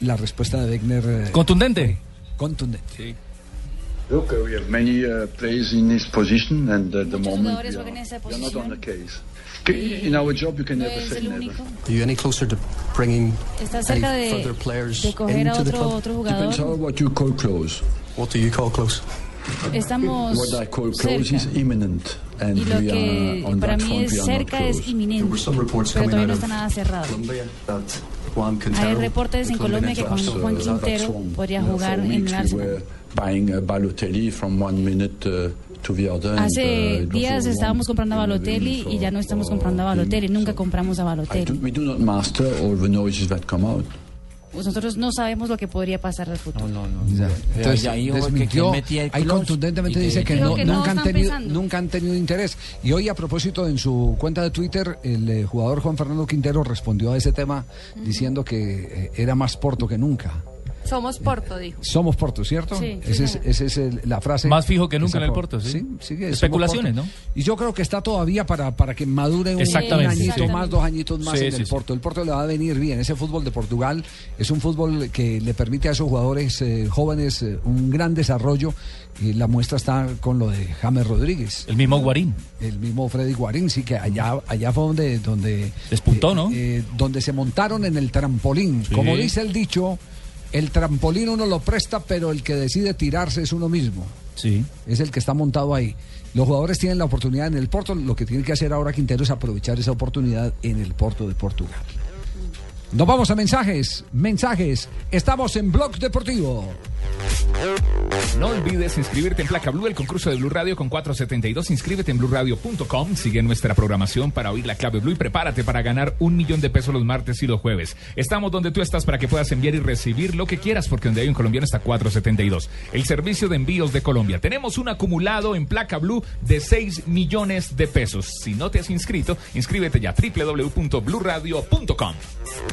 la respuesta de Wegner... eh, Contundente. Contundente. Look, uh, we have many uh, players in this position, and at the moment jugadores we are, we are not on posición. the case. In our job, you can No never say el never. Are you any closer to bringing any cerca de, further players de coger a into the otro, club? otro Depends on what you call close. What do you call close? Estamos What I call close cerca. is imminent, and we are on para that mí front. es We are not cerca es close. inminente, There were some reports pero coming todavía no out está of nada cerrado. Colombia that Hay reportes en Colombia que con Juan Quintero podría jugar en el Arsenal. uh, uh, Hace días estábamos comprando a Balotelli y ya no estamos comprando a. Balotelli. Nunca compramos a Balotelli. Pues nosotros no sabemos lo que podría pasar del futuro. Ya. Entonces, ya dijo que- desmintió, que ahí contundentemente que- dice que, no, que no nunca, han tenido, pensando. nunca han tenido interés. Y hoy, a propósito, en su cuenta de Twitter, el eh, jugador Juan Fernando Quintero respondió a ese tema diciendo que eh, era más Porto que nunca. Somos Porto, dijo. Somos Porto, ¿cierto? Sí, sí, Esa es, es el- la frase. Más fijo que nunca en el. Porto, sí. sí, somos Especulaciones. ¿no? Y yo creo que está todavía para, para que madure un, Exactamente, un añito sí. más, dos añitos más Sí, en sí, el sí. Porto. El Porto le va a venir bien. Ese fútbol de Portugal es un fútbol que le permite a esos jugadores eh, jóvenes eh, un gran desarrollo. Y la muestra está con lo de James Rodríguez. El mismo Guarín. El mismo Freddy Guarín, sí, que allá, allá fue donde, donde, Despuntó, eh, ¿no? eh, donde se montaron en el trampolín. Sí. Como dice el dicho, el trampolín uno lo presta, pero el que decide tirarse es uno mismo. Sí. Es el que está montado ahí. Los jugadores tienen la oportunidad en el Porto. Lo que tiene que hacer ahora Quintero es aprovechar esa oportunidad en el Porto de Portugal. Nos vamos a mensajes. Mensajes. Estamos en Blog Deportivo. No olvides inscribirte en Placa Blue, el concurso de Blue Radio con 472. Inscríbete en bluradio.com. Sigue nuestra programación para oír la clave Blue y prepárate para ganar un millón de pesos los martes y los jueves. Estamos donde tú estás para que puedas enviar y recibir lo que quieras, porque donde hay un colombiano está 472. El servicio de envíos de Colombia. Tenemos un acumulado en Placa Blue de 6 millones de pesos. Si no te has inscrito, inscríbete ya www.bluradio.com.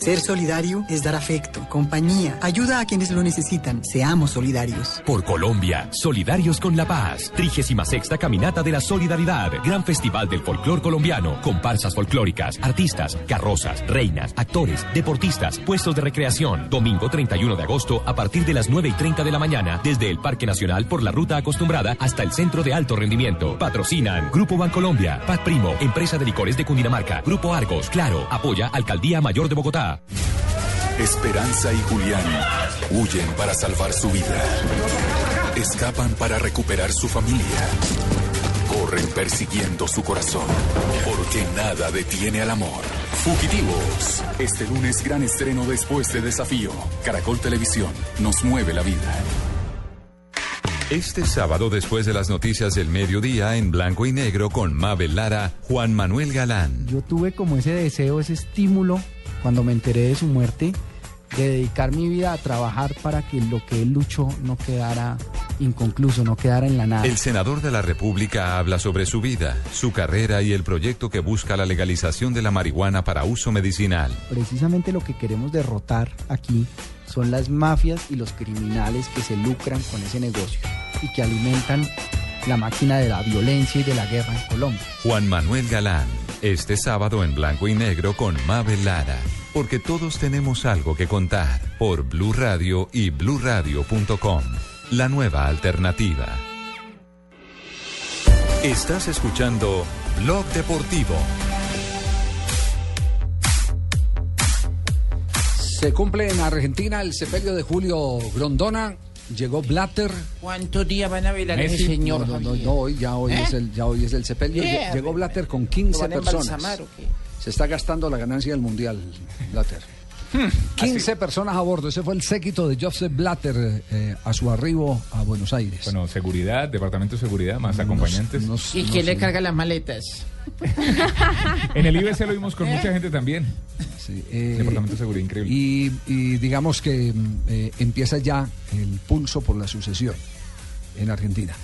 Ser solidario es dar afecto, compañía, ayuda a quienes lo necesitan. Seamos solidarios. Por Colombia, solidarios con la paz. 36 Caminata de la Solidaridad. Gran Festival del Folclor Colombiano. Comparsas folclóricas, artistas, carrozas, reinas, actores, deportistas, puestos de recreación. Domingo 31 de agosto a partir de las 9 y 30 de la mañana. Desde el Parque Nacional por la ruta acostumbrada hasta el Centro de Alto Rendimiento. Patrocinan Grupo Bancolombia, Pat Primo, Empresa de Licores de Cundinamarca. Grupo Argos, Claro, apoya Alcaldía Mayor de Bogotá. Esperanza y Julián huyen para salvar su vida. Escapan para recuperar su familia. Corren persiguiendo su corazón. Porque nada detiene al amor. Fugitivos. Este lunes gran estreno después de Desafío. Caracol Televisión. Nos mueve la vida. Este sábado, después de las noticias del mediodía, en blanco y negro, con Mabel Lara, Juan Manuel Galán. Yo tuve como ese deseo, ese estímulo, cuando me enteré de su muerte, de dedicar mi vida a trabajar para que lo que él luchó no quedara inconcluso, no quedara en la nada. El senador de la República habla sobre su vida, su carrera y el proyecto que busca la legalización de la marihuana para uso medicinal. Precisamente lo que queremos derrotar aquí son las mafias y los criminales que se lucran con ese negocio y que alimentan la máquina de la violencia y de la guerra en Colombia. Juan Manuel Galán, Este sábado en blanco y negro con Mabel Lara. Porque todos tenemos algo que contar por Blue Radio y bluradio.com. La nueva alternativa. Estás escuchando Blog Deportivo. Se cumple en Argentina el sepelio de Julio Grondona. Llegó Blatter. ¿Cuántos días van a velar ese señor? No, no, no, hoy, ya, hoy ¿Eh? es el, ya hoy es el sepelio. Llegó Blatter con ¿Lo 15 van a personas. Se está gastando la ganancia del mundial, Blatter. Hmm. 15 personas a bordo. Ese fue el séquito de Joseph Blatter eh, a su arribo a Buenos Aires. Bueno, seguridad, departamento de seguridad, más acompañantes. ¿Y quién le carga las maletas? En el IBC lo vimos con mucha gente también. Eh, Departamento de seguridad increíble. Y, y digamos que mm, eh, empieza ya el pulso por la sucesión en Argentina.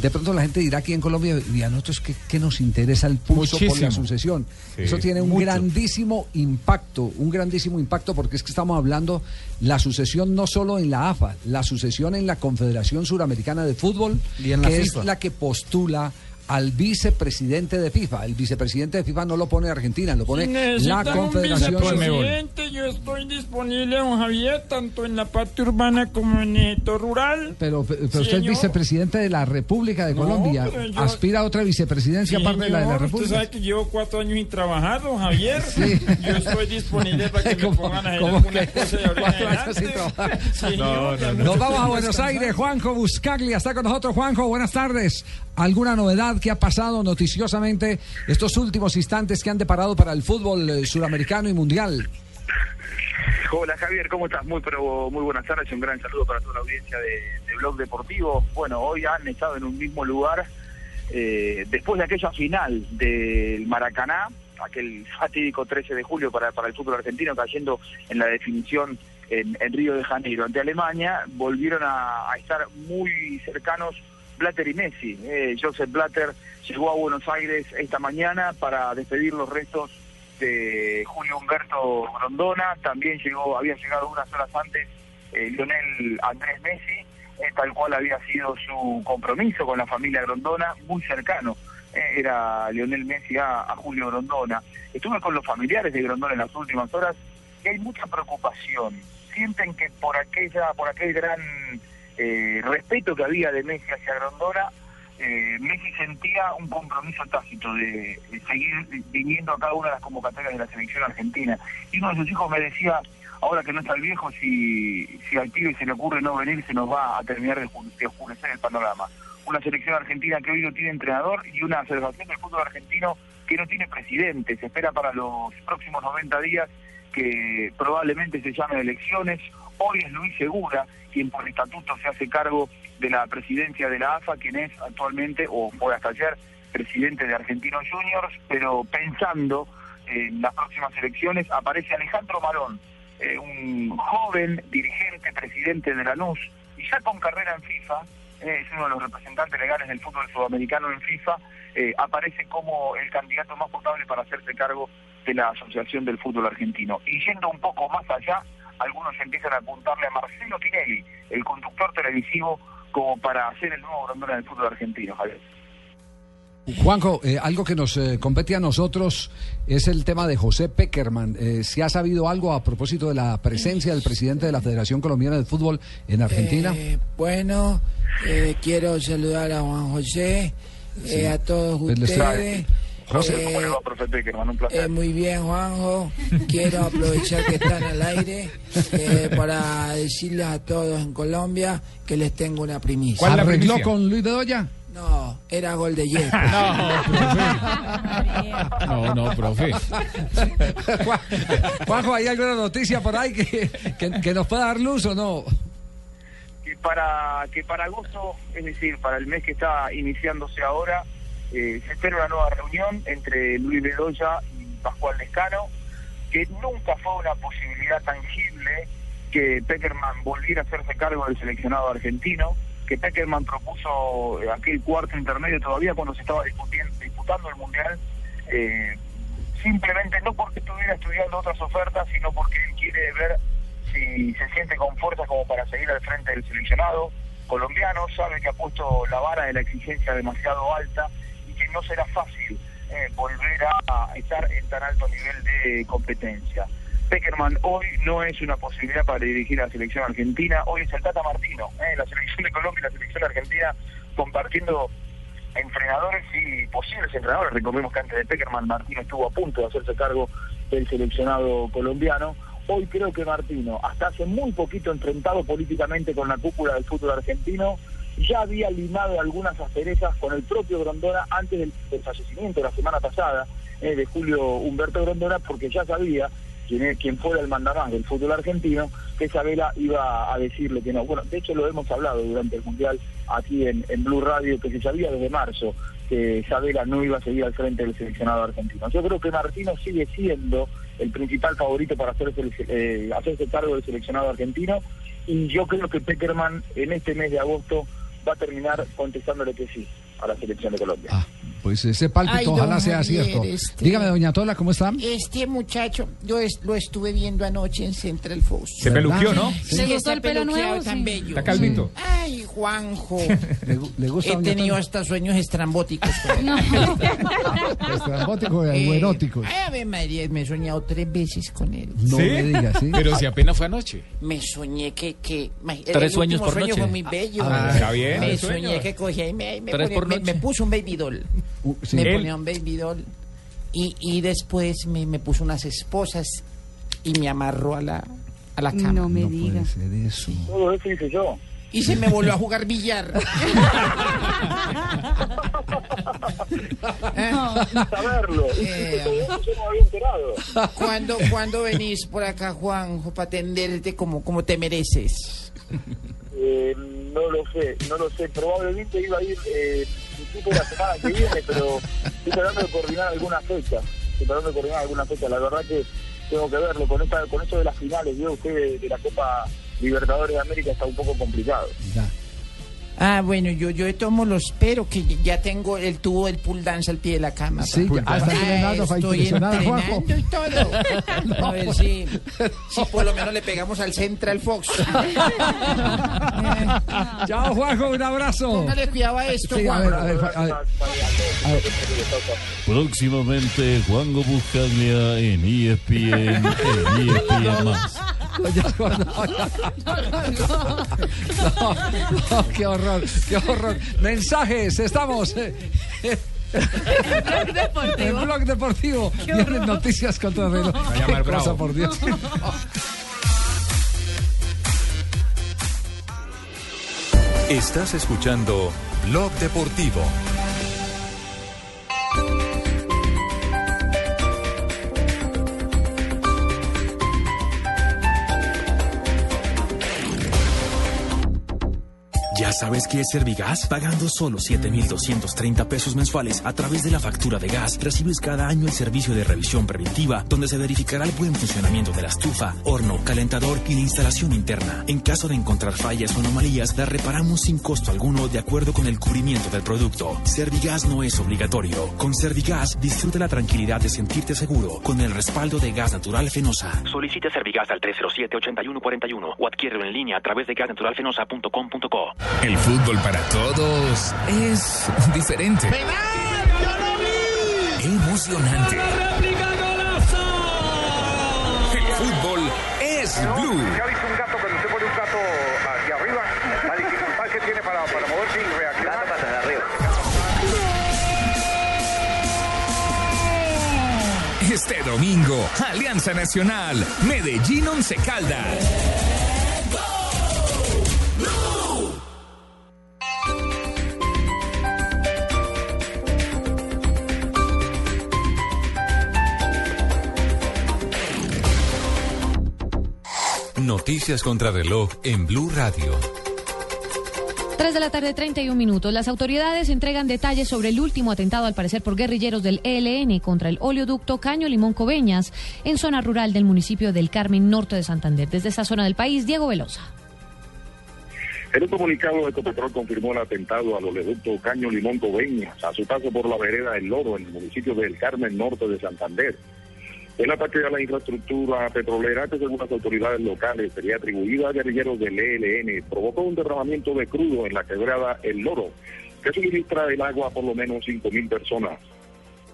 De pronto la gente dirá aquí en Colombia, y a nosotros qué, qué nos interesa el pulso por la Muchísimo. sucesión. Sí, Eso tiene un mucho. grandísimo impacto, un grandísimo impacto porque es que estamos hablando la sucesión no solo en la AFA, la sucesión en la Confederación Suramericana de Fútbol, Y en la que es la que postula al vicepresidente de FIFA. El vicepresidente de FIFA no lo pone Argentina, lo pone la Necesitan un Confederación vicepresidente, yo estoy disponible, don Javier, tanto en la parte urbana como en el rural. Pero, pero usted es vicepresidente de la República de No, Colombia. yo- ¿Aspira a otra vicepresidencia aparte de la de la República? Usted sabe que llevo cuatro años sin trabajar, don Javier. Sí. Yo estoy disponible para que me pongan a hacer que cosas de ahora trabajar? Señor, ya Nos vamos a Buenos. Aires. Juanjo Buscaglia está con nosotros. Juanjo, buenas tardes. ¿Alguna novedad que ha pasado noticiosamente estos últimos instantes que han deparado para el fútbol eh, suramericano y mundial? Hola Javier, ¿cómo estás? Muy pero muy buenas tardes, un gran saludo para toda la audiencia de, Blog Deportivo. Bueno, hoy han estado en un mismo lugar eh, después de aquella final del Maracaná, aquel fatídico 13 de julio para, para el fútbol argentino, cayendo en la definición en, en Río de Janeiro ante Alemania, volvieron a estar muy cercanos Blatter y Messi. Eh, Joseph Blatter llegó a Buenos Aires esta mañana para despedir los restos de Julio Humberto Grondona, también llegó, había llegado unas horas antes eh, Lionel Andrés Messi, eh, tal cual había sido su compromiso con la familia Grondona, muy cercano. eh, era Lionel Messi a, a Julio Grondona. Estuve con los familiares de Grondona en las últimas horas y hay mucha preocupación. Sienten que por aquella, por aquel gran eh, respeto que había de Messi hacia Grondona, eh, Messi sentía un compromiso tácito de, seguir viniendo a cada una de las convocatorias de la selección argentina. Y uno de sus hijos me decía, ahora que no está el viejo, si, si al pibe se le ocurre no venir, se nos va a terminar de, de oscurecer el panorama. Una selección argentina que hoy no tiene entrenador y una federación del fútbol argentino que no tiene presidente. Se espera para los próximos 90 días que probablemente se llame elecciones. Hoy es Luis Segura quien por estatuto se hace cargo de la presidencia de la AFA, quien es actualmente, o fue hasta ayer, presidente de Argentinos Juniors, pero pensando en las próximas elecciones, aparece Alejandro Marón, eh, un joven dirigente, presidente de Lanús, y ya con carrera en FIFA, eh, es uno de los representantes legales del fútbol sudamericano en FIFA, eh, aparece como el candidato más potable para hacerse cargo de la Asociación del Fútbol Argentino. Y yendo un poco más allá, algunos empiezan a apuntarle a Marcelo Tinelli, el conductor televisivo, como para hacer el nuevo Grondona del fútbol argentino, Javier. Juanjo, eh, algo que nos eh, compete a nosotros es el tema de José Peckerman. Eh, ¿Se ha sabido algo a propósito de la presencia del presidente de la Federación Colombiana de Fútbol en Argentina? Eh, bueno, eh, quiero saludar a Juan José, Sí. eh, a todos Pues ustedes. José, Eh, ¿cómo le va, profe Peckerman? Un placer. eh, muy bien, Juanjo. Quiero aprovechar que están al aire eh, para decirles a todos en Colombia que les tengo una primicia. ¿Arregló con Luis Bedoya? No, era gol de Yepes. No, no, profe. Juan- Juanjo, ¿hay alguna noticia por ahí que, que- que nos pueda dar luz o no? que para que para agosto, es decir, para el mes que está iniciándose ahora, eh, se espera una nueva reunión entre Luis Bedoya y Pascual Lescano, que nunca fue una posibilidad tangible que Peckerman volviera a hacerse cargo del seleccionado argentino, que Peckerman propuso eh, aquel cuarto intermedio todavía cuando se estaba discutiendo, disputando el Mundial, eh, simplemente no porque estuviera estudiando otras ofertas, sino porque él quiere ver si se siente con fuerza como para seguir al frente del seleccionado colombiano, sabe que ha puesto la vara de la exigencia demasiado alta no será fácil eh, volver a estar en tan alto nivel de competencia. Peckerman hoy no es una posibilidad para dirigir a la selección argentina, hoy es el Tata Martino, eh, la selección de Colombia y la selección argentina compartiendo entrenadores y posibles entrenadores. Recordemos que antes de Peckerman, Martino estuvo a punto de hacerse cargo del seleccionado colombiano. Hoy creo que Martino, hasta hace muy poquito enfrentado políticamente con la cúpula del fútbol argentino, ya había limado algunas asperezas con el propio Grondona antes del, fallecimiento la semana pasada eh, de Julio Humberto Grondona, porque ya sabía quien, quien fuera el mandamás del fútbol argentino, que Isabela iba a decirle que no. Bueno, de hecho lo hemos hablado durante el Mundial aquí en, en Blue Radio, que se sabía desde marzo que Isabela no iba a seguir al frente del seleccionado argentino. Yo creo que Martino sigue siendo el principal favorito para hacerse, eh, hacerse cargo del seleccionado argentino y yo creo que Peckerman en este mes de agosto va a terminar contestándole que sí a la selección de Colombia. Pues ese pálpito, Ay, ojalá sea Javier, cierto. este- Dígame, doña Tola, ¿cómo está? Este muchacho, yo es- lo estuve viendo anoche en Central Fox. Se peluqueó, ¿no? Sí, ¿Le gustó el pelo nuevo? tan Sí. bello. Está calvito. Ay, Juanjo. ¿Le, gu- le gusta He doña tenido Tola? hasta sueños estrambóticos. con él. Estrambóticos y Eh, eróticos. ay, Ave María, me he soñado tres veces con él. No me diga, ¿sí? Pero si apenas fue anoche. Me soñé que... que Tres el sueños por sueño noche. fue muy bello. Ah, está bien, Me soñé que cogía y me, me, Tres ponía- por me- me puso un baby doll. sí. Me Él- ponía un baby doll. Y, y después me, me puso unas esposas y me amarró a la, a la cama. No me No diga. puede ser eso. Todo eso hice yo. Y se me volvió a jugar billar. saberlo. Eh, yo no me había enterado. ¿Cuándo, cuándo venís por acá, Juanjo, para atenderte como, como te mereces? Eh, no lo sé, no lo sé. Probablemente iba a ir eh, la semana que viene, pero estoy tratando de coordinar alguna fecha. Estoy tratando de coordinar alguna fecha. La verdad que tengo que verlo. Con esta, con esto de las finales, vio usted de la Copa Libertadores de América está un poco complicado. Ah, bueno, yo, yo de todos modos lo espero, que ya tengo el tubo del pool dance al pie de la cama. Sí, pa. ya- ah, Estoy entrenando y todo. A ver si, si por lo menos le pegamos al Central Fox. Chao, Juanjo, un abrazo. Póngale cuidado a esto, Sí, a ver, a ver, Juanjo. a ver. A ver. Próximamente Juanjo Buscaglia en ESPN, en ESPN más. Oye, no, no, no, no, qué horror, qué horror. Mensajes, estamos. eh, eh, Blog Deportivo. En Blog Deportivo. Vienen noticias contra el reloj. Va a llamar Qué cosa, bravo. por Dios. Estás escuchando Blog Deportivo. ¿Ya sabes qué es Servigas? Pagando solo 7,230 pesos mensuales a través de la factura de gas, recibes cada año el servicio de revisión preventiva, donde se verificará el buen funcionamiento de la estufa, horno, calentador y la instalación interna. En caso de encontrar fallas o anomalías, las reparamos sin costo alguno de acuerdo con el cubrimiento del producto. Servigas no es obligatorio. Con Servigas, disfruta la tranquilidad de sentirte seguro con el respaldo de gas natural Fenosa. Solicita Servigas al 307-8141 o adquiérelo en línea a través de gasnaturalfenosa.com.co. El fútbol para todos es diferente. Emocionante. El fútbol es blue. Ya visto un gato cuando usted pone un gato hacia arriba, la dificultad que tiene para, para moverse y reaccionar. para arriba. Este domingo, Alianza Nacional, Medellín Once Caldas. Noticias contra reloj en Blue Radio. 3 de la tarde, 31 minutos. Las autoridades entregan detalles sobre el último atentado, al parecer por guerrilleros del ELN, contra el oleoducto Caño Limón Coveñas, en zona rural del municipio del Carmen, norte de Santander. Desde esa zona del país, Diego Velosa. En un comunicado, Ecopetrol confirmó el atentado al oleoducto Caño Limón Coveñas a su paso por la vereda El Loro, en el municipio del Carmen, norte de Santander. El ataque a la infraestructura petrolera, que según las autoridades locales sería atribuido a guerrilleros del ELN, provocó un derramamiento de crudo en la quebrada El Loro, que suministra el agua a por lo menos 5.000 personas.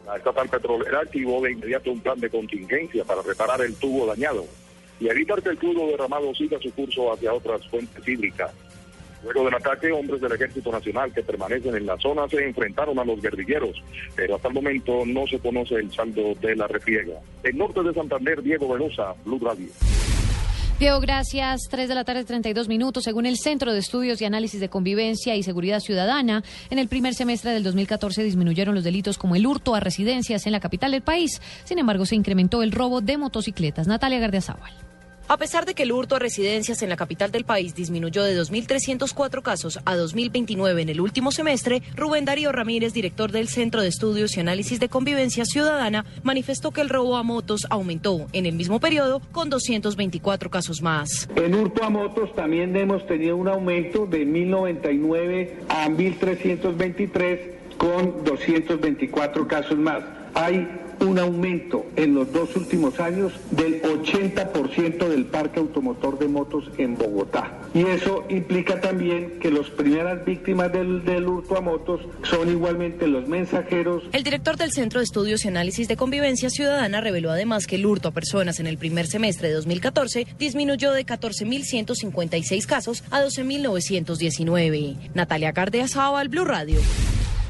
La estatal petrolera activó de inmediato un plan de contingencia para reparar el tubo dañado y evitar que el crudo derramado siga su curso hacia otras fuentes hídricas. Luego del ataque, hombres del Ejército Nacional que permanecen en la zona se enfrentaron a los guerrilleros, pero hasta el momento no se conoce el saldo de la refriega. En norte de Santander, Diego Venosa, Blue Radio. Diego, gracias. Tres de la tarde, 32 minutos. Según el Centro de Estudios y Análisis de Convivencia y Seguridad Ciudadana, en el primer semestre del 2014 disminuyeron los delitos como el hurto a residencias en la capital del país. Sin embargo, se incrementó el robo de motocicletas. Natalia Gardiazabal. A pesar de que el hurto a residencias en la capital del país disminuyó de 2.304 casos a 2.029 en el último semestre, Rubén Darío Ramírez, director del Centro de Estudios y Análisis de Convivencia Ciudadana, manifestó que el robo a motos aumentó en el mismo periodo con 224 casos más. En hurto a motos también hemos tenido un aumento de 1.099 a 1.323 con 224 casos más. Hay un aumento en los dos últimos años del 80% del parque automotor de motos en Bogotá. Y eso implica también que las primeras víctimas del, del hurto a motos son igualmente los mensajeros. El director del Centro de Estudios y Análisis de Convivencia Ciudadana reveló además que el hurto a personas en el primer semestre de 2014 disminuyó de 14.156 casos a 12.919. Natalia Cardeazaba, Blue Radio.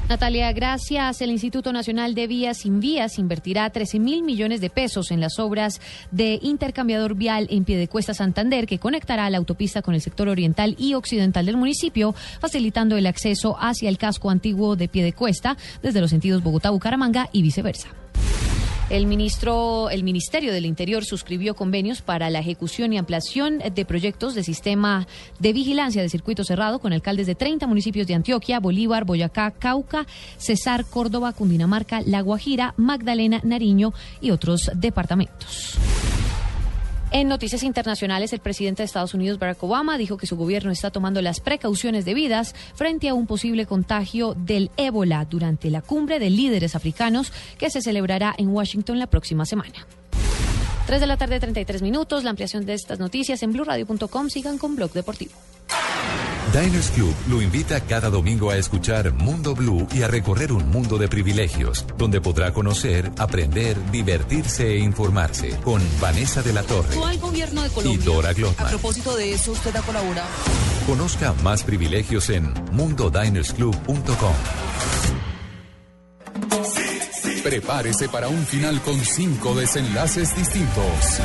Natalia, gracias. El Instituto Nacional de Vías Sin Vías invertirá 13 mil millones de pesos en las obras de intercambiador vial en Piedecuesta Santander, que conectará la autopista con el sector oriental y occidental del municipio, facilitando el acceso hacia el casco antiguo de Piedecuesta desde los sentidos Bogotá-Bucaramanga y viceversa. El ministro, el Ministerio del Interior suscribió convenios para la ejecución y ampliación de proyectos de sistema de vigilancia de circuito cerrado con alcaldes de 30 municipios de Antioquia, Bolívar, Boyacá, Cauca, Cesar, Córdoba, Cundinamarca, La Guajira, Magdalena, Nariño y otros departamentos. En noticias internacionales, el presidente de Estados Unidos, Barack Obama, dijo que su gobierno está tomando las precauciones debidas frente a un posible contagio del ébola durante la cumbre de líderes africanos que se celebrará en Washington la próxima semana. 3 de la tarde, 33 minutos. La ampliación de estas noticias en blurradio.com. Sigan con Blog Deportivo. Diners Club lo invita cada domingo a escuchar Mundo Blue y a recorrer un mundo de privilegios, donde podrá conocer, aprender, divertirse e informarse con Vanessa de la Torre al gobierno de y. Dora A Glotman. propósito de eso, usted ha colaborado. Conozca más privilegios en mundodinersclub.com. Prepárese para un final con cinco desenlaces distintos.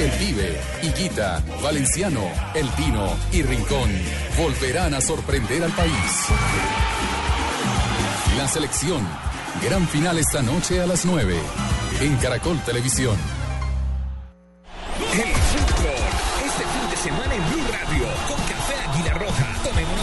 El Pibe, Higuita, Valenciano, El Tino y Rincón volverán a sorprender al país. La selección. Gran final esta noche a las 9 en Caracol Televisión. El fútbol. Este fin de semana en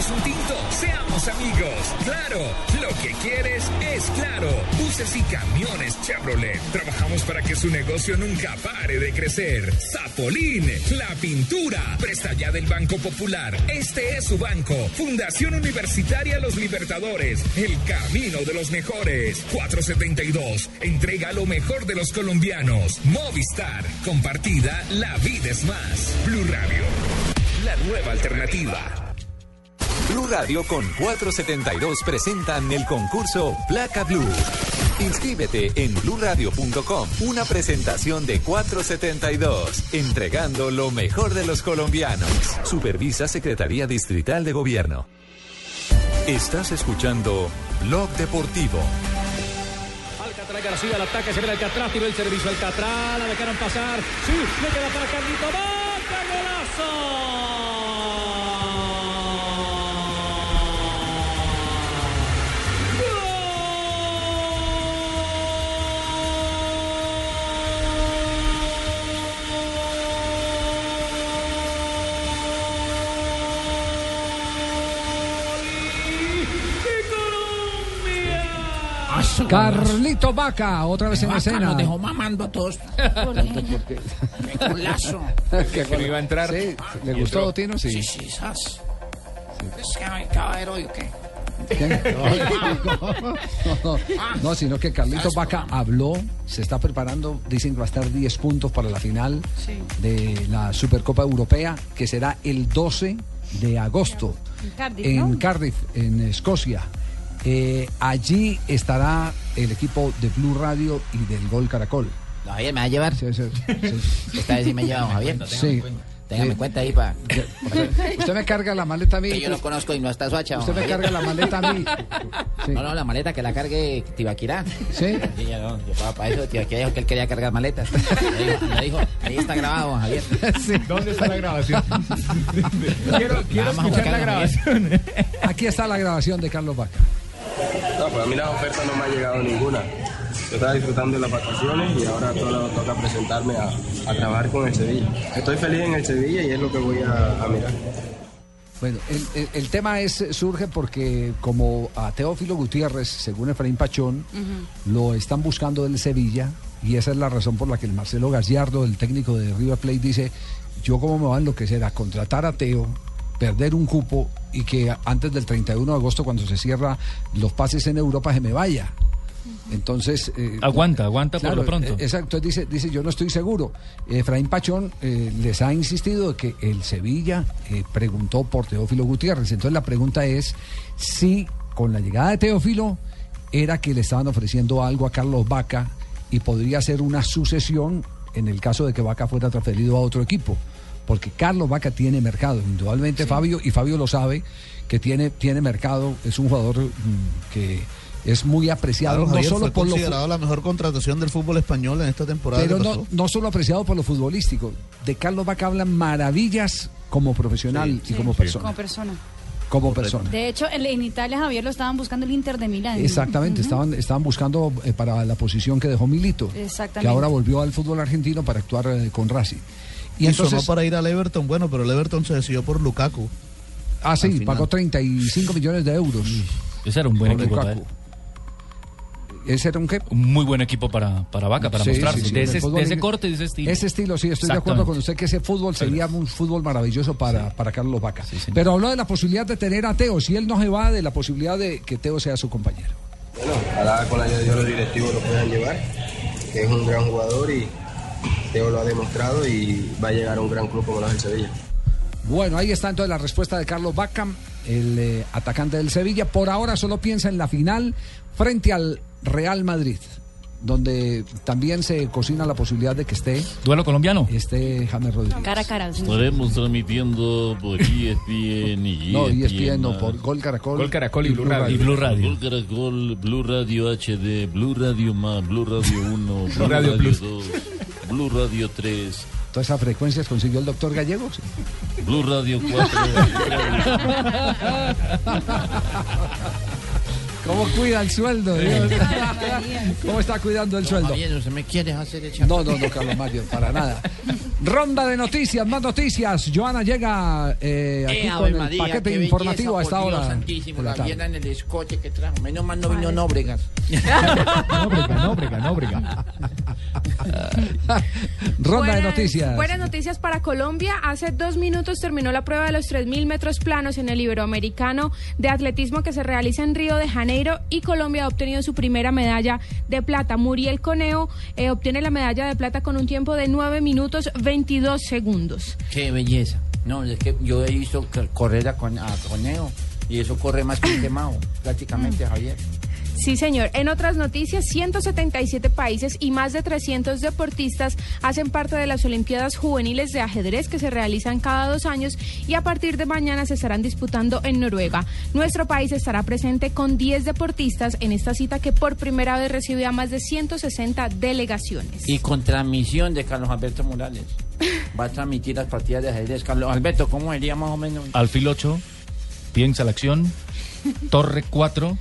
Un tinto. Seamos amigos. Claro. Lo que quieres es claro. Buses y camiones Chevrolet. Trabajamos para que su negocio nunca pare de crecer. Zapolín. La pintura. Presta ya del Banco Popular. Este es su banco. Fundación Universitaria Los Libertadores. El camino de los mejores. 472. Entrega lo mejor de los colombianos. Movistar. Compartida. La vida es más. Blue Radio. La nueva alternativa. Blue Radio con 472 presentan el concurso Placa Blue. Inscríbete en bluradio.com. Una presentación de 472, entregando lo mejor de los colombianos. Supervisa Secretaría Distrital de Gobierno. Estás escuchando Blog Deportivo. Alcatraz García, el ataque, se ve Alcatraz, tiró el servicio Alcatraz, la dejaron pasar. Sí, le queda para Carlito. ¡Mata, Carlito Vaca, otra vez en Vaca escena. nos dejó mamando a todos. Qué culazo. Que no iba a entrar. Sí, ¿Le gustó, Tino? Sí. Sí, sí, sas. Es que hay caballero o qué? No, no, sino que Carlitos Vaca habló, se está preparando, dicen que va a estar 10 puntos para la final Sí. de la Supercopa Europea, que será el 12 de agosto En Cardiff, en ¿no? Cardiff, en Escocia. Eh, allí estará el equipo de Blue Radio y del Gol Caracol. No, Javier, ¿me va a llevar? Sí, sí, sí. Esta vez sí me lleva don Javier. Sí. Téngame Eh, cuenta ahí para... Usted me carga la maleta a mí. Que yo lo conozco y no está suacha. Usted me carga la maleta a mí. No, no, la maleta que la cargue Tibaquirá. ¿Sí? Sí, ya no, yo para, para eso Tibaquirá dijo que él quería cargar maletas. Me dijo, me dijo, ahí está grabado, don Javier. ¿Dónde está la grabación? quiero quiero escuchar la grabación. Aquí está la grabación de Carlos Vaca. Pues a mí las ofertas no me ha llegado ninguna. Yo estaba disfrutando de las vacaciones y ahora solo toca presentarme a, a trabajar con el Sevilla. Estoy feliz en el Sevilla y es lo que voy a, a mirar. Bueno, el, el- el tema es surge porque como a Teófilo Gutiérrez, según Efraín Pachón, lo están buscando del Sevilla y esa es la razón por la que el Marcelo Gallardo, el técnico de River Plate, dice, yo cómo me va a enloquecer a contratar a Teo, perder un cupo y que antes del 31 de agosto, cuando se cierra los pases en Europa, se me vaya. Entonces... eh, Aguanta, aguanta por Claro, lo pronto. eh, Exacto, dice, dice yo no estoy seguro. Efraín Pachón eh, les ha insistido de que el Sevilla eh, preguntó por Teófilo Gutiérrez. Entonces la pregunta es si con la llegada de Teófilo era que le estaban ofreciendo algo a Carlos Vaca y podría ser una sucesión en el caso de que Vaca fuera transferido a otro equipo. Porque Carlos Vaca tiene mercado, indudablemente Fabio, y Fabio lo sabe, que tiene, tiene mercado, es un jugador mm, que es muy apreciado, Claro, no Javier, solo fue por lo considerado la mejor contratación del fútbol español en esta temporada. pero no, solo apreciado por lo futbolístico. De Carlos Vaca hablan maravillas como profesional y como persona. Como persona. Como persona. De hecho, en, Italia, Javier, lo estaban buscando el Inter de Milán. Exactamente, estaban, estaban buscando eh, para la posición que dejó Milito, Exactamente. que ahora volvió al fútbol argentino para actuar eh, con Racing. Y, sonó para ir al Everton, bueno, pero el Everton se decidió por Lukaku. Ah, sí, pagó 35 millones de euros. Ese era un buen Por equipo Lukaku. para él. ¿Ese era un qué? Un muy buen equipo para, para Vaca, para Sí, mostrarse. sí, sí, de, ese, de ese corte, de ese estilo. Ese estilo, sí, estoy de acuerdo con usted que ese fútbol sería un fútbol maravilloso para, para Carlos Vaca. Pero habló de la posibilidad de tener a Teo, si él no se va de la posibilidad de que Teo sea su compañero. Bueno, ojalá con la ayuda de Dios los directivos lo puedan llevar, que es un gran jugador y Teo lo ha demostrado y va a llegar a un gran club como lo es el Sevilla. Bueno, ahí está entonces la respuesta de Carlos Vaca, el eh, atacante del Sevilla. Por ahora solo piensa en la final frente al Real Madrid, donde también se cocina la posibilidad de que esté. ¿Duelo colombiano? Esté James Rodríguez. Cara a cara. sí. Estaremos transmitiendo por E ESPN y No, ESPN, ESPN, no, por Gol Caracol. Gol Caracol y Blue Radio. Y Blue Radio. Gol Caracol, Blue Radio HD, Blue Radio más, Blue Radio 1, Blue Radio Radio, Plus. 2, Blue Radio 3, Todas esas frecuencias consiguió el doctor Gallegos. Blue Radio 4. ¿Cómo cuida el sueldo? Dios? ¿Cómo está cuidando el sueldo? Javier, ¿usted me quiere hacer echar? No, no, no, Carlos Mario, para nada. Ronda de noticias, más noticias. Joana llega eh, aquí Eh, con Ave el María, paquete informativo a belleza, esta por Dios hora. santísimo, la viera en el escote que trajo. Menos mal no vino Nóbregas. Nóbrega, Nóbrega, Nóbrega. Ronda de noticias. Buenas noticias para Colombia. Hace dos minutos terminó la prueba de los 3.000 metros planos en el Iberoamericano de atletismo que se realiza en Río de Janeiro y Colombia ha obtenido su primera medalla de plata. Muriel Coneo eh, obtiene la medalla de plata con un tiempo de 9 minutos 22 segundos. Qué belleza. No, es que yo he visto correr a, con, a Coneo y eso corre más que un quemado, prácticamente, Javier. Sí, señor. En otras noticias, 177 países y más de 300 deportistas hacen parte de las Olimpiadas Juveniles de Ajedrez que se realizan cada dos años y a partir de mañana se estarán disputando en Noruega. Nuestro país estará presente con 10 deportistas en esta cita que por primera vez recibe a más de 160 delegaciones. Y con transmisión de Carlos Alberto Morales. Va a transmitir las partidas de ajedrez. Carlos Alberto, ¿cómo sería más o menos? Alfil 8, piensa la acción, Torre 4,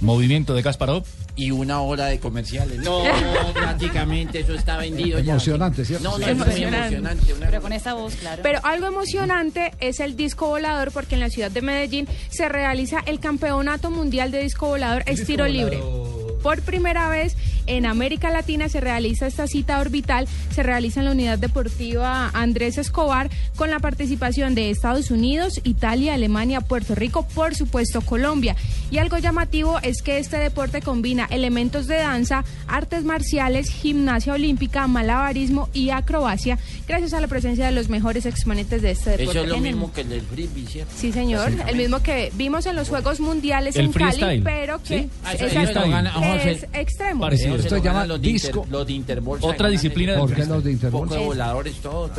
movimiento de Kasparov. Y una hora de comerciales. No, prácticamente eso está vendido ya. Emocionante, ¿cierto? No, no, Sí. es muy emocionante. una- Pero con esta voz, claro. Pero algo emocionante es el disco volador porque en la ciudad de Medellín se realiza el Campeonato Mundial de Disco Volador es tiro libre. Por primera vez en América Latina se realiza esta cita orbital, se realiza en la unidad deportiva Andrés Escobar con la participación de Estados Unidos, Italia, Alemania, Puerto Rico, por supuesto Colombia. Y algo llamativo es que este deporte combina elementos de danza, artes marciales, gimnasia olímpica, malabarismo y acrobacia, gracias a la presencia de los mejores exponentes de este deporte. Eso es lo mismo que el del frisbee, ¿cierto? Sí, señor. El mismo que vimos en los Juegos Mundiales El en Cali, freestyle. pero que Sí. Ah, eso- exacto, es extremo. Parecido. Esto se llama los de Inter- disco. los de Interbolsa Otra disciplina el- del ¿Por qué los de Un Interpol? poco de voladores todos,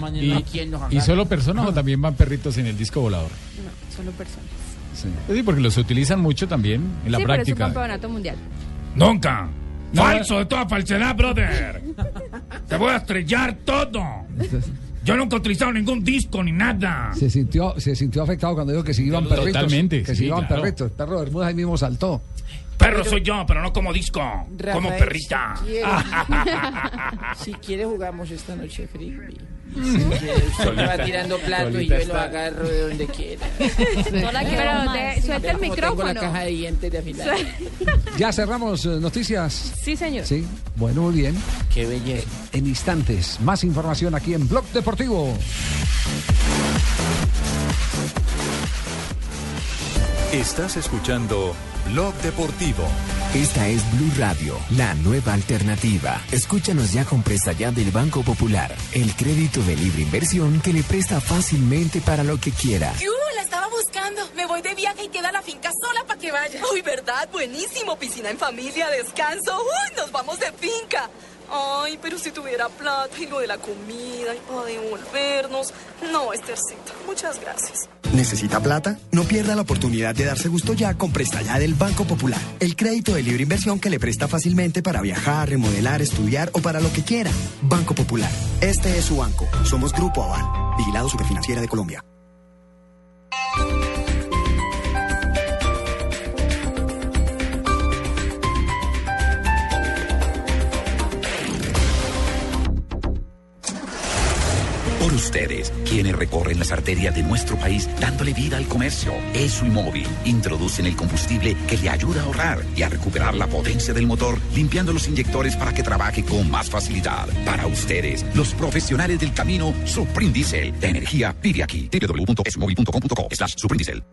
mañana Y, quién nos ¿Y agarra. solo personas o también van perritos en el disco volador? No, solo personas. Sí, porque los utilizan mucho también en la sí, pero es un práctica. campeonato mundial. Nunca. No, Falso de toda falsedad, brother. Te voy a estrellar todo. Yo nunca he utilizado ningún disco ni nada. Se sintió, se sintió afectado cuando dijo que se iban perritos. Totalmente, Que se sí, iban claro. perritos. El perro de Bermuda ahí mismo saltó. Perro soy yo, pero no como disco. como perrita. Si quiere, si quiere jugamos esta noche frisbee. Si quiere, usted me va tirando platos y yo lo agarro de donde quiera. Hola, que pero de- suelta el Como Tengo la caja micrófono. de dientes de afilar. Ya cerramos eh, noticias. Sí, señor. Sí, bueno, muy bien. Qué belleza. En instantes, más información aquí en Blog Deportivo. Estás escuchando Blog Deportivo. Esta es Blue Radio, la nueva alternativa. Escúchanos ya con presta ya del Banco Popular, el crédito de libre inversión que le presta fácilmente para lo que quiera. ¡Yu! La estaba buscando. Me voy de viaje y queda la finca sola para que vaya. Uy, ¿verdad? Buenísimo. Piscina en familia, descanso. Uy, nos vamos de finca. Ay, pero si tuviera plata y lo de la comida y para devolvernos. No, Estercita, muchas gracias. ¿Necesita plata? No pierda la oportunidad de darse gusto ya con Presta Ya del Banco Popular. El crédito de libre inversión que le presta fácilmente para viajar, remodelar, estudiar o para lo que quiera. Banco Popular. Este es su banco. Somos Grupo Aval. Vigilado Superfinanciera de Colombia. Ustedes, quienes recorren las arterias de nuestro país dándole vida al comercio. ESO y móvil introducen el combustible que le ayuda a ahorrar y a recuperar la potencia del motor, limpiando los inyectores para que trabaje con más facilidad. Para ustedes, los profesionales del camino, Suprindisel. De energía, pide aquí. www.esomóvil.com.co slash Suprindisel.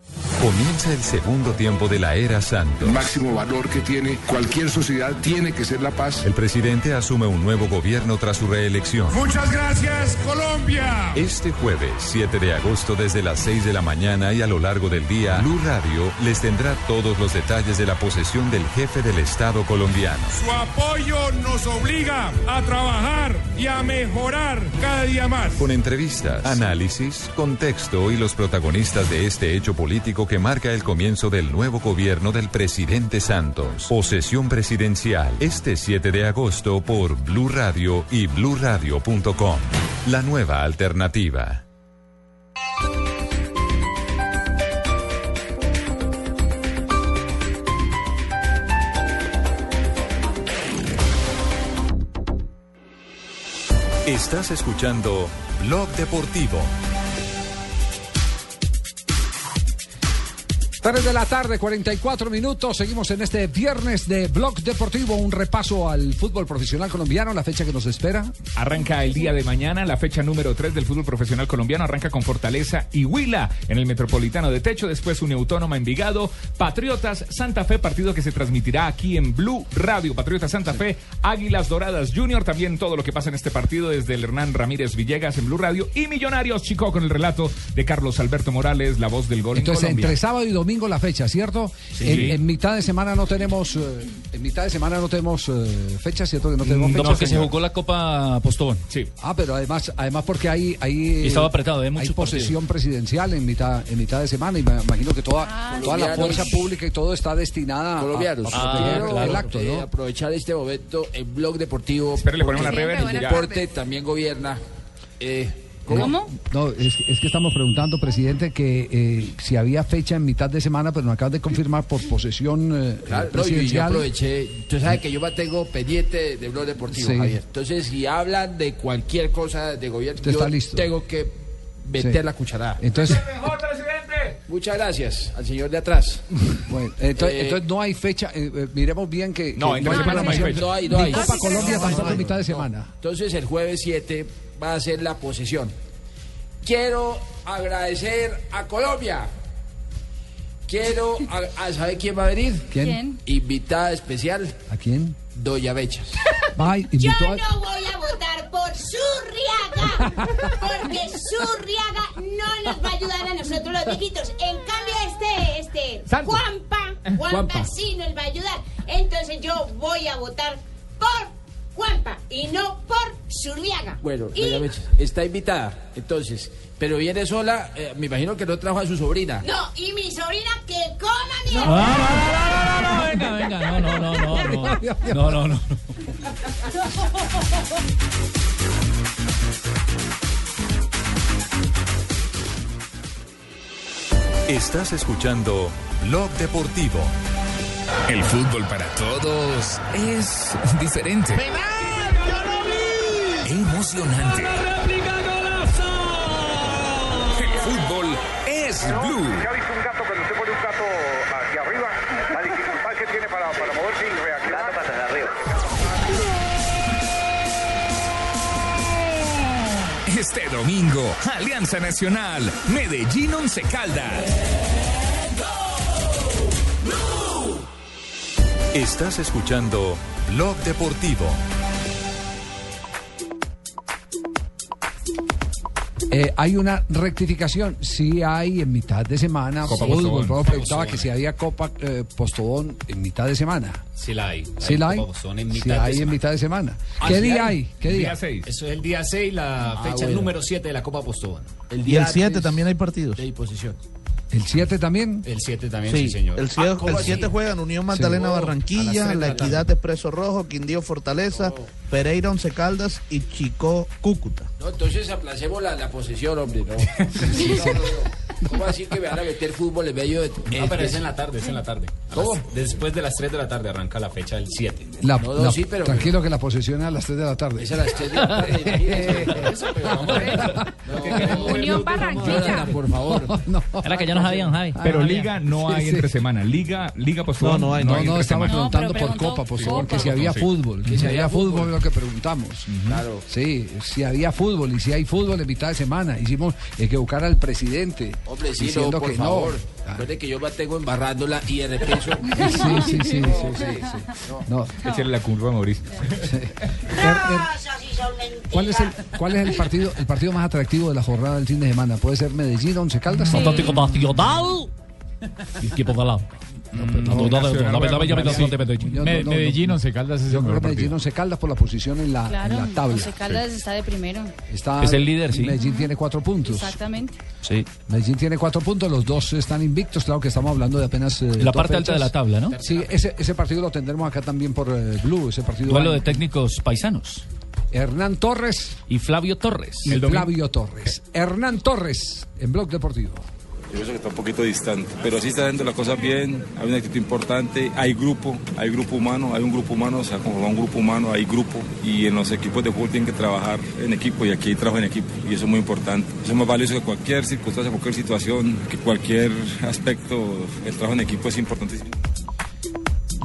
Comienza el segundo tiempo de la era Santos. máximo valor que tiene cualquier sociedad tiene que ser la paz. El presidente asume un nuevo gobierno tras su reelección. Muchas gracias, Colombia. Este jueves, 7 de agosto, desde las 6 de la mañana y a lo largo del día, Blue Radio les tendrá todos los detalles de la posesión del jefe del Estado colombiano. Su apoyo nos obliga a trabajar y a mejorar cada día más. Con entrevistas, análisis, contexto y los protagonistas de este hecho político que marca el comienzo del nuevo gobierno del presidente Santos. Posesión presidencial, este 7 de agosto por Blue Radio y bluradio.com. La nueva alternativa. Estás escuchando Blog Deportivo. 3 de la tarde, 44 minutos. Seguimos en este viernes de Blog Deportivo. Un repaso al fútbol profesional colombiano, la fecha que nos espera. Arranca el día de mañana, la fecha número 3 del fútbol profesional colombiano. Arranca con Fortaleza y Huila en el Metropolitano de Techo. Después un Autónoma Envigado. Patriotas Santa Fe, partido que se transmitirá aquí en Blue Radio. Patriotas Santa Fe, Águilas Doradas Junior. También todo lo que pasa en este partido desde el Hernán Ramírez Villegas en Blue Radio. Y Millonarios Chico con el relato de Carlos Alberto Morales, la voz del gol Entonces, en Colombia. entre sábado y domingo la fecha, ¿cierto? Sí. En, en mitad de semana no tenemos, eh, en mitad de semana no tenemos eh, fecha, ¿cierto? Que no tenemos No, fecha. porque se señor? jugó la Copa Postobón. Sí. Ah, pero además, además porque hay, hay Y estaba apretado, hay hay muchos posesión presidencial en mitad, en mitad de semana y me imagino que toda, Ah, toda la fuerza pública y todo está destinada a- Colombianos. a, proteger el acto, Eh, ¿no? aprovechar este momento, el blog deportivo. Espere, le ponemos la rever y El ya. deporte también gobierna. Eh, ¿Cómo? No, es, es que estamos preguntando, presidente, que eh, si había fecha en mitad de semana, pero nos acabas de confirmar por posesión eh, Claro, no, yo, yo presidencial. aproveché. Tú sabes que yo mantengo pendiente de blog deportivo, Sí. Javier. Entonces, si hablan de cualquier cosa de gobierno, yo está listo. tengo que meter Sí. la cucharada. Entonces. Muchas gracias al señor de atrás. Bueno, entonces, Eh, entonces no hay fecha. eh, eh, miremos bien que. No, que entre semana no hay fecha. No hay, no hay. Copa No, Colombia no, tampoco no mitad de semana. Entonces el jueves 7 va a ser la posesión. Quiero agradecer a Colombia. Quiero a, a- ¿sabe quién va a venir? ¿Quién? ¿Quién? Invitada especial. ¿A quién? Doña Bechas. Ay, Yo no voy a votar por Zurriaga, porque Zurriaga no nos va a ayudar a nosotros los viejitos. En cambio, este, este, Santo. Juanpa, Juanpa, Juanpa. sí nos va a ayudar. Entonces yo voy a votar por Juanpa y no por Zurriaga. Bueno, Y- Doña Bechas está invitada. Entonces, pero viene sola. eh, me imagino que no trajo a su sobrina. No, y mi sobrina que coma mi venga, venga, no, no, no, no, no. No, no, no. Estás escuchando Blog Deportivo. El fútbol para todos es diferente. Emocionante. El blue. ¿Se ha visto un gato cuando usted pone un gato hacia arriba? La dificultad que tiene para, para moverse y reaccionar. para arriba. Este domingo, Alianza Nacional, Medellín Once Caldas. Estás escuchando Blog Deportivo. Eh, hay una rectificación. Sí hay en mitad de semana. Copa fútbol. Postobón. Preguntaba que si había Copa eh, Postobón en mitad de semana. Sí la hay. ¿Sí la hay? En Sí mitad de hay en semana. mitad de semana. Ah, ¿Qué sí día hay. hay? ¿Qué El día? día 6. Eso es el día 6, la Ah, fecha bueno. número 7 de la Copa Postobón. El Y el 7 también hay partidos. De disposición. ¿El 7 también? El 7 también, Sí, sí, señor. el 7 juegan Unión Magdalena Sí. Oh, Barranquilla, de La. Equidad Expreso Rojo, Quindío Fortaleza, Pereira Once Caldas y Chico Cúcuta. No, entonces aplacemos la, la posesión, hombre. No. No, no, no. ¿Cómo así que me van a meter fútbol en medio de.? No, pero es en la tarde, es en la tarde. A ¿Cómo? las- después de las 3 de la tarde arranca la fecha del 7. La- No, no, la- sí, pero- tranquilo que la posesión es a las 3 de la tarde. Es a las 3 de la tarde. imagínese. Eso, pero vamos a ver. Unión Barranquilla. Por favor. Era que yo no sabía, don Javi. Pero liga no hay entre semana. Liga, liga Postobón. No, no hay, no, no, estamos preguntando por Copa, por favor, que si había fútbol, que si había fútbol es lo que preguntamos. Claro. Sí, si había fútbol y si hay fútbol en mitad de semana. Hicimos eh, que buscar al presidente Hombre, sí, no, por que favor. no. Recuerde que yo mantengo embarrándola y de repente. Sí, sí, sí, sí, sí, sí. No. Échale la curva a Mauricio. ¿Cuál es el cuál es el partido el partido más atractivo de la jornada del fin de semana? ¿Puede ser Medellín, Once Caldas? Atlético Nacional. Y equipo de la. Me- Medellín, Once Caldas es Yo el creo mejor que Medellín. Once Caldas por la posición en la, en Claro, la tabla. Once Caldas está de primero. Está- Es el líder, sí. Medellín tiene cuatro puntos. Exactamente. Sí. Medellín tiene cuatro puntos, los dos están invictos, claro que estamos hablando de apenas... eh, La dos parte alta de la tabla, ¿no? Sí, ese, ese partido lo tendremos acá también por eh, Blue, ese partido... Duelo de técnicos paisanos. Hernán Torres Y Flavio Torres. y Flavio Torres. Hernán Torres, en Blog Deportivo. Yo pienso que está un poquito distante, pero sí está haciendo las cosas bien, hay una actitud importante, hay grupo, hay grupo humano, hay un grupo humano, o sea, como un grupo humano, hay grupo y en los equipos de fútbol tienen que trabajar en equipo y aquí hay trabajo en equipo y eso es muy importante. Eso es más valioso que cualquier circunstancia, cualquier situación, que cualquier aspecto, el trabajo en equipo es importantísimo.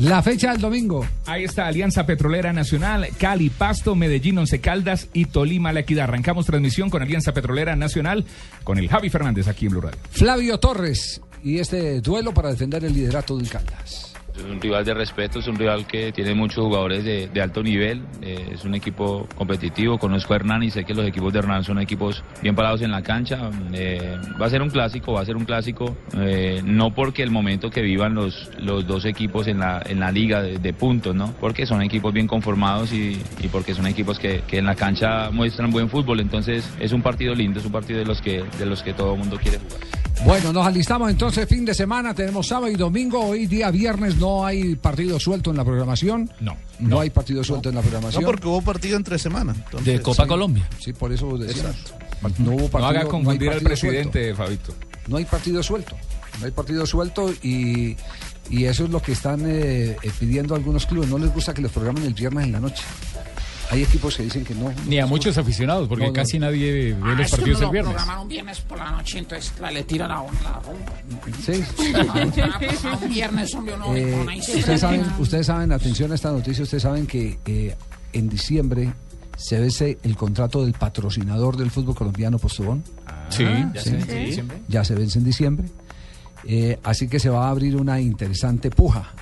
La fecha del domingo. Ahí está Alianza Petrolera Nacional, Cali, Pasto, Medellín, Once Caldas y Tolima, La Equidad. Arrancamos transmisión con Alianza Petrolera Nacional con el Javi Fernández aquí en Blue Radio. Flavio Torres y este duelo para defender el liderato del Caldas. Es un rival de respeto, es un rival que tiene muchos jugadores de, alto nivel, eh, es un equipo competitivo, conozco a Hernán y sé que los equipos de Hernán son equipos bien parados en la cancha, eh, va a ser un clásico, va a ser un clásico, eh, no porque el momento que vivan los, los dos equipos en la, en la liga de, de puntos, ¿no? porque son equipos bien conformados y, y porque son equipos que, que en la cancha muestran buen fútbol, entonces es un partido lindo, es un partido de los que, de los que todo el mundo quiere jugar. Bueno, nos alistamos entonces fin de semana, tenemos sábado y domingo, hoy día viernes no hay partido suelto en la programación. No. No, hay partido suelto en la programación. No, porque hubo partido entre semana. entonces- De Copa Sí. Colombia. Sí, por eso decía. No hubo partido. No haga hay confundir al partido presidente, Fabito. suelto. No hay partido suelto. No hay partido suelto y, y eso es lo que están eh, eh, pidiendo algunos clubes. No les gusta que les programen el viernes en la noche. Hay equipos que dicen que no. Ni a muchos aficionados, porque No, no. casi nadie ve Ah, los es que partidos el lo viernes. programaron un viernes por la noche, entonces la- le tiran a uno la rumba. Sí. Ah, un viernes, hombre, uno Eh, ustedes, saben, ustedes saben, atención a esta noticia, ustedes saben que eh, en diciembre se vence el contrato del patrocinador del fútbol colombiano Postobón. Sí. ¿Ya se vence en diciembre? Ya se vence en diciembre. Eh, así que se va a abrir una interesante puja.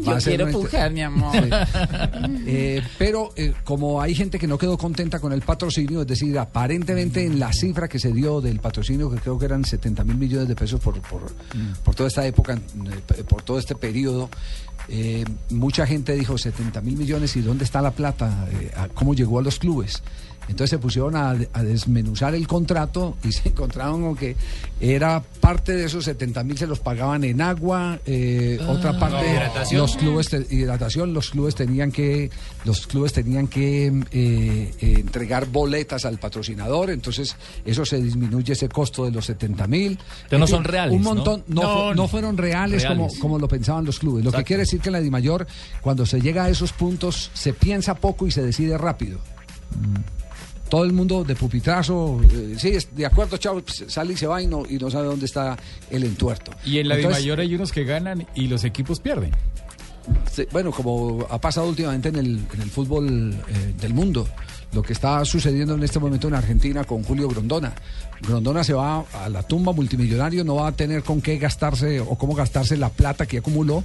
Yo quiero pujar, mi amor. Sí. Eh, pero eh, como hay gente que no quedó contenta con el patrocinio, es decir, aparentemente en la cifra que se dio del patrocinio, que creo que eran 70 mil millones de pesos por, por, por toda esta época, eh, por todo este periodo, eh, mucha gente dijo 70 mil millones y ¿dónde está la plata? Eh, ¿Cómo llegó a los clubes? Entonces se pusieron a, a desmenuzar el contrato y se encontraron con que era parte de esos 70 mil se los pagaban en agua, eh, otra parte hidratación. los clubes te- hidratación, los clubes tenían que los clubes tenían que eh, eh, entregar boletas al patrocinador, entonces eso se disminuye ese costo de los 70 mil. Entonces no son reales, Un ¿no? montón, no, No, fu- no no. fueron reales, Reales. Como, como lo pensaban los clubes. Lo que quiere decir que en la Dimayor, cuando se llega a esos puntos, se piensa poco y se decide rápido. Todo el mundo de pupitrazo, eh, sí, de acuerdo, chao, pues, sale y se va y no, y no sabe dónde está el entuerto. Y en la Entonces, Dimayor hay unos que ganan y los equipos pierden. Sí, bueno, como ha pasado últimamente en el, en el fútbol eh, del mundo, lo que está sucediendo en este momento en Argentina con Julio Grondona. Grondona se va a la tumba multimillonario, no va a tener con qué gastarse o cómo gastarse la plata que acumuló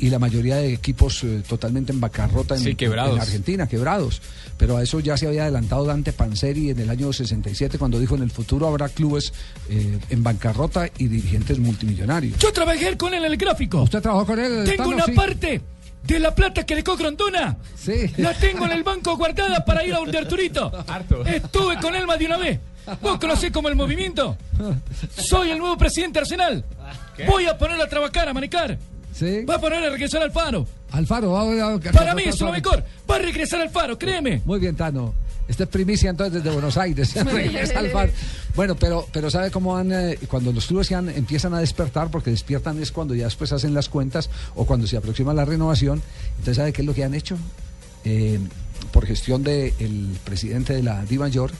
y la mayoría de equipos eh, totalmente en bancarrota en, Sí, quebrados. en Argentina, quebrados. Pero a eso ya se había adelantado Dante Panzeri en el año 67 cuando dijo en el futuro habrá clubes eh, en bancarrota y dirigentes multimillonarios. Yo trabajé con él en el gráfico. ¿Usted trabajó con él? Tengo Tano? una Sí. parte de la plata que le cobró Grondona. Sí. La tengo en el banco guardada para ir a un de Arturito. Estuve con él más de una vez. ¿Vos conocés como el movimiento? Soy el nuevo presidente de Arsenal. Voy a ponerlo a trabajar, a manicar. Sí. Va a poner a regresar al faro. Alfaro, va, va, va, Para mí es lo mejor. Va a regresar al faro, créeme. Muy bien, Tano. Esta es primicia entonces desde Buenos Aires. Regresa al Faro. Bueno, pero, pero ¿sabe cómo van? eh, cuando los clubes ya empiezan a despertar, porque despiertan es cuando ya después hacen las cuentas o cuando se aproxima la renovación. Entonces, ¿sabe qué es lo que han hecho? Eh, por gestión del presidente de la Di Mayor,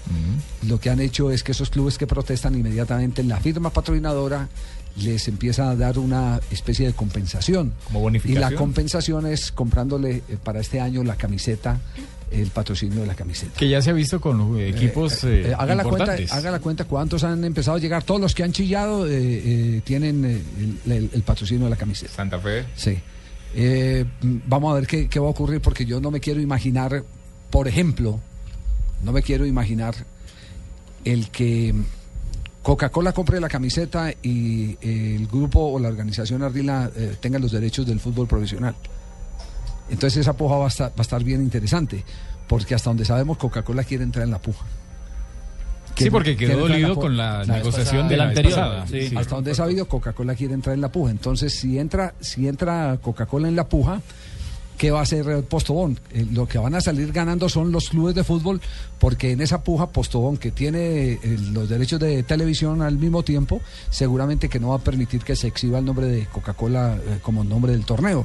lo que han hecho es que esos clubes que protestan inmediatamente en la firma patrocinadora les empieza a dar una especie de compensación. Como Y bonificación. la compensación es comprándole eh, para este año la camiseta, el patrocinio de la camiseta. Que ya se ha visto con eh, equipos Eh, eh, eh, haga, la cuenta, haga la cuenta cuántos han empezado a llegar. Todos los que han chillado tienen el, el- el patrocinio de la camiseta. Santa Fe. Sí. Mm, vamos a ver qué, qué va a ocurrir porque yo no me quiero imaginar, por ejemplo, no me quiero imaginar el que Coca-Cola compre la camiseta y eh, el grupo o la organización Ardila eh, tenga los derechos del fútbol profesional. Entonces esa puja va a estar, va a estar bien interesante, porque hasta donde sabemos Coca-Cola quiere entrar en la puja. Sí, porque quedó dolido con la negociación de la anterior. pasada. Sí. Sí. Hasta donde he sabido, Coca-Cola quiere entrar en la puja. Entonces, si entra, si entra Coca-Cola en la puja, ¿qué va a hacer Postobón? Eh, lo que van a salir ganando son los clubes de fútbol, porque en esa puja Postobón, que tiene eh, los derechos de televisión al mismo tiempo, seguramente que no va a permitir que se exhiba el nombre de Coca-Cola eh, como nombre del torneo.